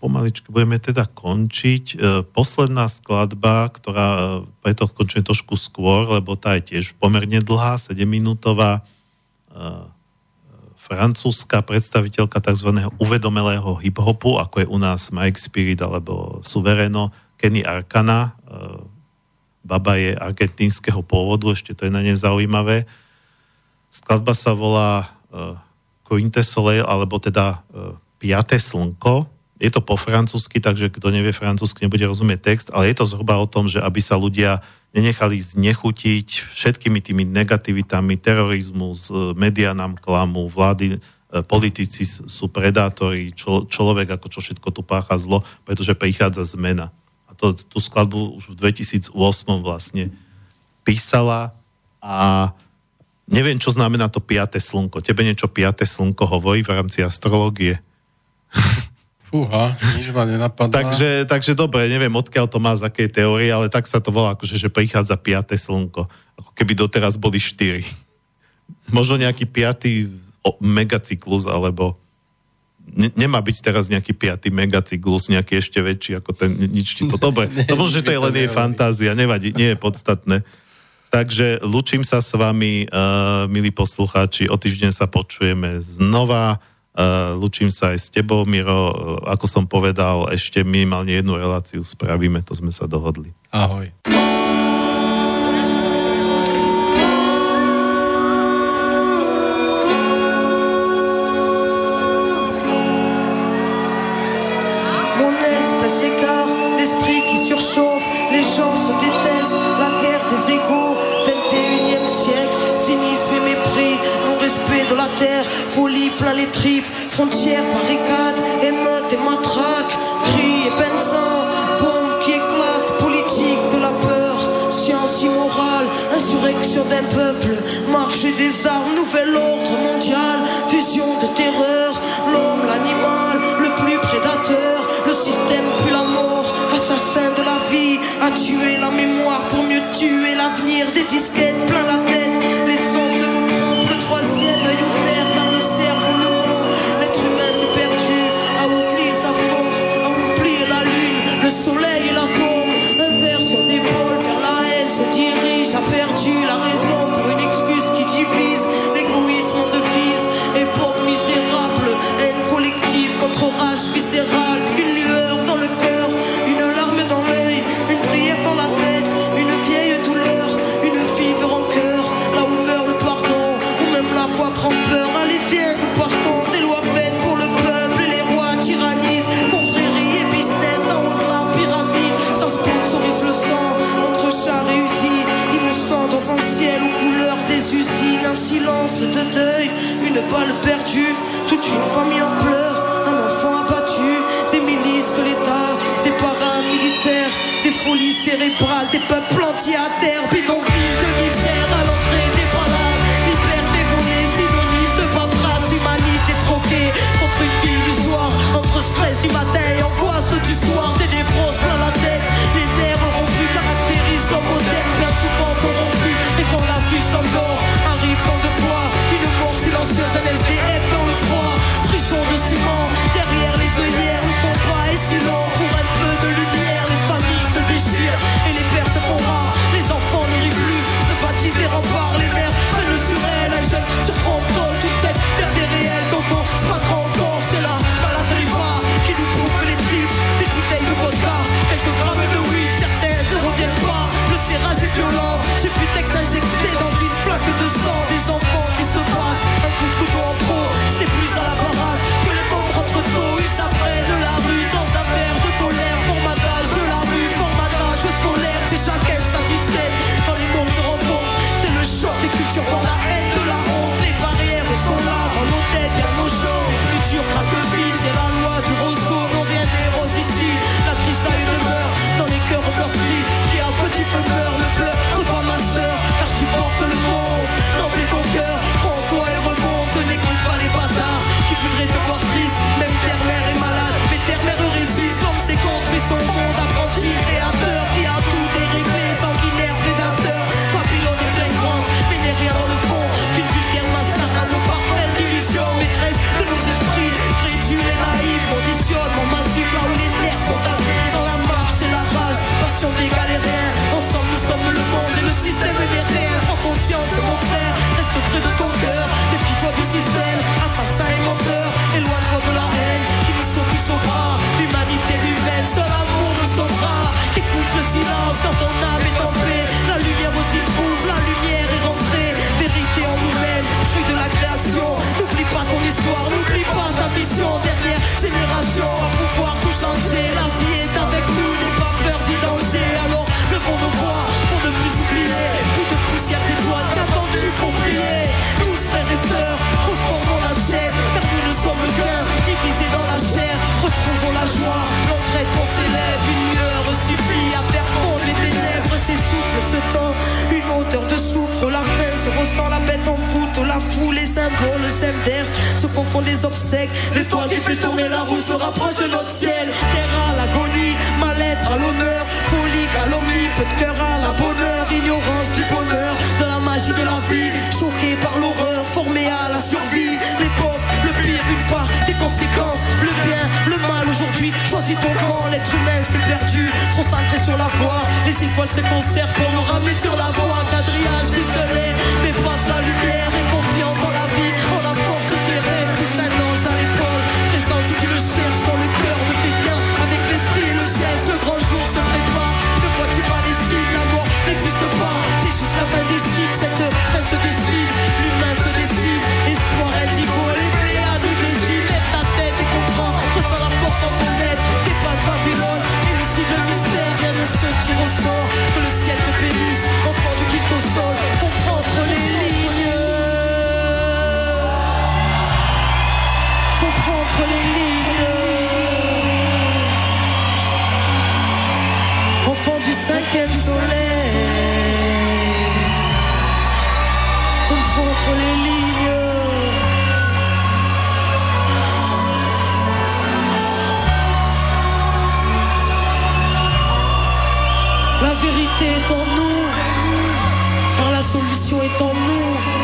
pomaličky budeme teda končiť. E, posledná skladba, ktorá e, preto končíme trošku skôr, lebo tá je tiež pomerne dlhá, 7-minútová, e, francúzska predstaviteľka tzv. uvedomelého hip-hopu, ako je u nás Mike Spirit alebo Suvereno, Kenny Arcana. Baba je argentínskeho pôvodu, ešte to je na ne zaujímavé. Skladba sa volá Quinte Soleil, alebo teda Piaté slnko je to po francúzsky, takže kto nevie francúzsky, nebude rozumieť text, ale je to zhruba o tom, že aby sa ľudia nenechali znechutiť všetkými tými negativitami, terorizmus, e, média nám klamú, vlády, e, politici sú predátori, čo, človek ako čo všetko tu pácha zlo, pretože prichádza zmena. A to, tú skladbu už v 2008 vlastne písala a neviem, čo znamená to piaté slnko. Tebe niečo piaté slnko hovorí v rámci astrológie? Fúha, nič ma nenapadá. takže, takže dobre, neviem odkiaľ to má z akej teórie, ale tak sa to volá, akože, že prichádza piaté slnko. Ako keby doteraz boli štyri. Možno nejaký piatý megacyklus, alebo ne, nemá byť teraz nejaký piatý megacyklus, nejaký ešte väčší ako ten, nič ti to dobre. [laughs] To možno, že to je len jej fantázia, nevadí, nie je podstatné. Takže lučím sa s vami, uh, milí poslucháči, o týždeň sa počujeme znova. Uh, lučím sa aj s tebou, Miro. Uh, ako som povedal, ešte minimálne jednu reláciu spravíme, to sme sa dohodli. Ahoj. Tripes, frontières, barricades, émeutes et matraques, cris et peine bombes qui éclatent, politique de la peur, science immorale, insurrection d'un peuple, marché des armes, nouvel ordre balles toute une famille en pleurs, un enfant abattu, des milices de l'État, des paramilitaires, des folies cérébrales, des peuples entiers à terre, bidonville de misère. derrière les œillères, ne font pas et sinon pour un peu de lumière, les familles se déchirent. Et les pères se font rares, les enfants n'y plus, se bâtissent des remparts, les mères prennent le sur elle, un jeune sur 30 ans, toute cette perte est réelle, donc on se encore, c'est la maladriva qui nous bouffe les tripes, les bouteilles de vodka, quelques grammes de weed, certaines ne reviennent pas, le serrage est violent. la foule, les symboles s'inversent, se confondent les obsèques. L'étoile qui fait tourner la roue se rapproche de notre ciel. Terre à l'agonie, mal-être à l'honneur, folie à peu de cœur à la bonheur, ignorance du bonheur, dans la magie de la vie, choqué par l'horreur, formé à la survie. L'époque, le pire, une part des conséquences, le bien, le mal aujourd'hui. Choisis ton camp, l'être humain s'est perdu, trop centré sur la voie. Les étoiles se conservent pour nous ramener sur la voie. Quadrillage ficelé, dépasse la lumière. La vérité est en nous, car la solution est en nous.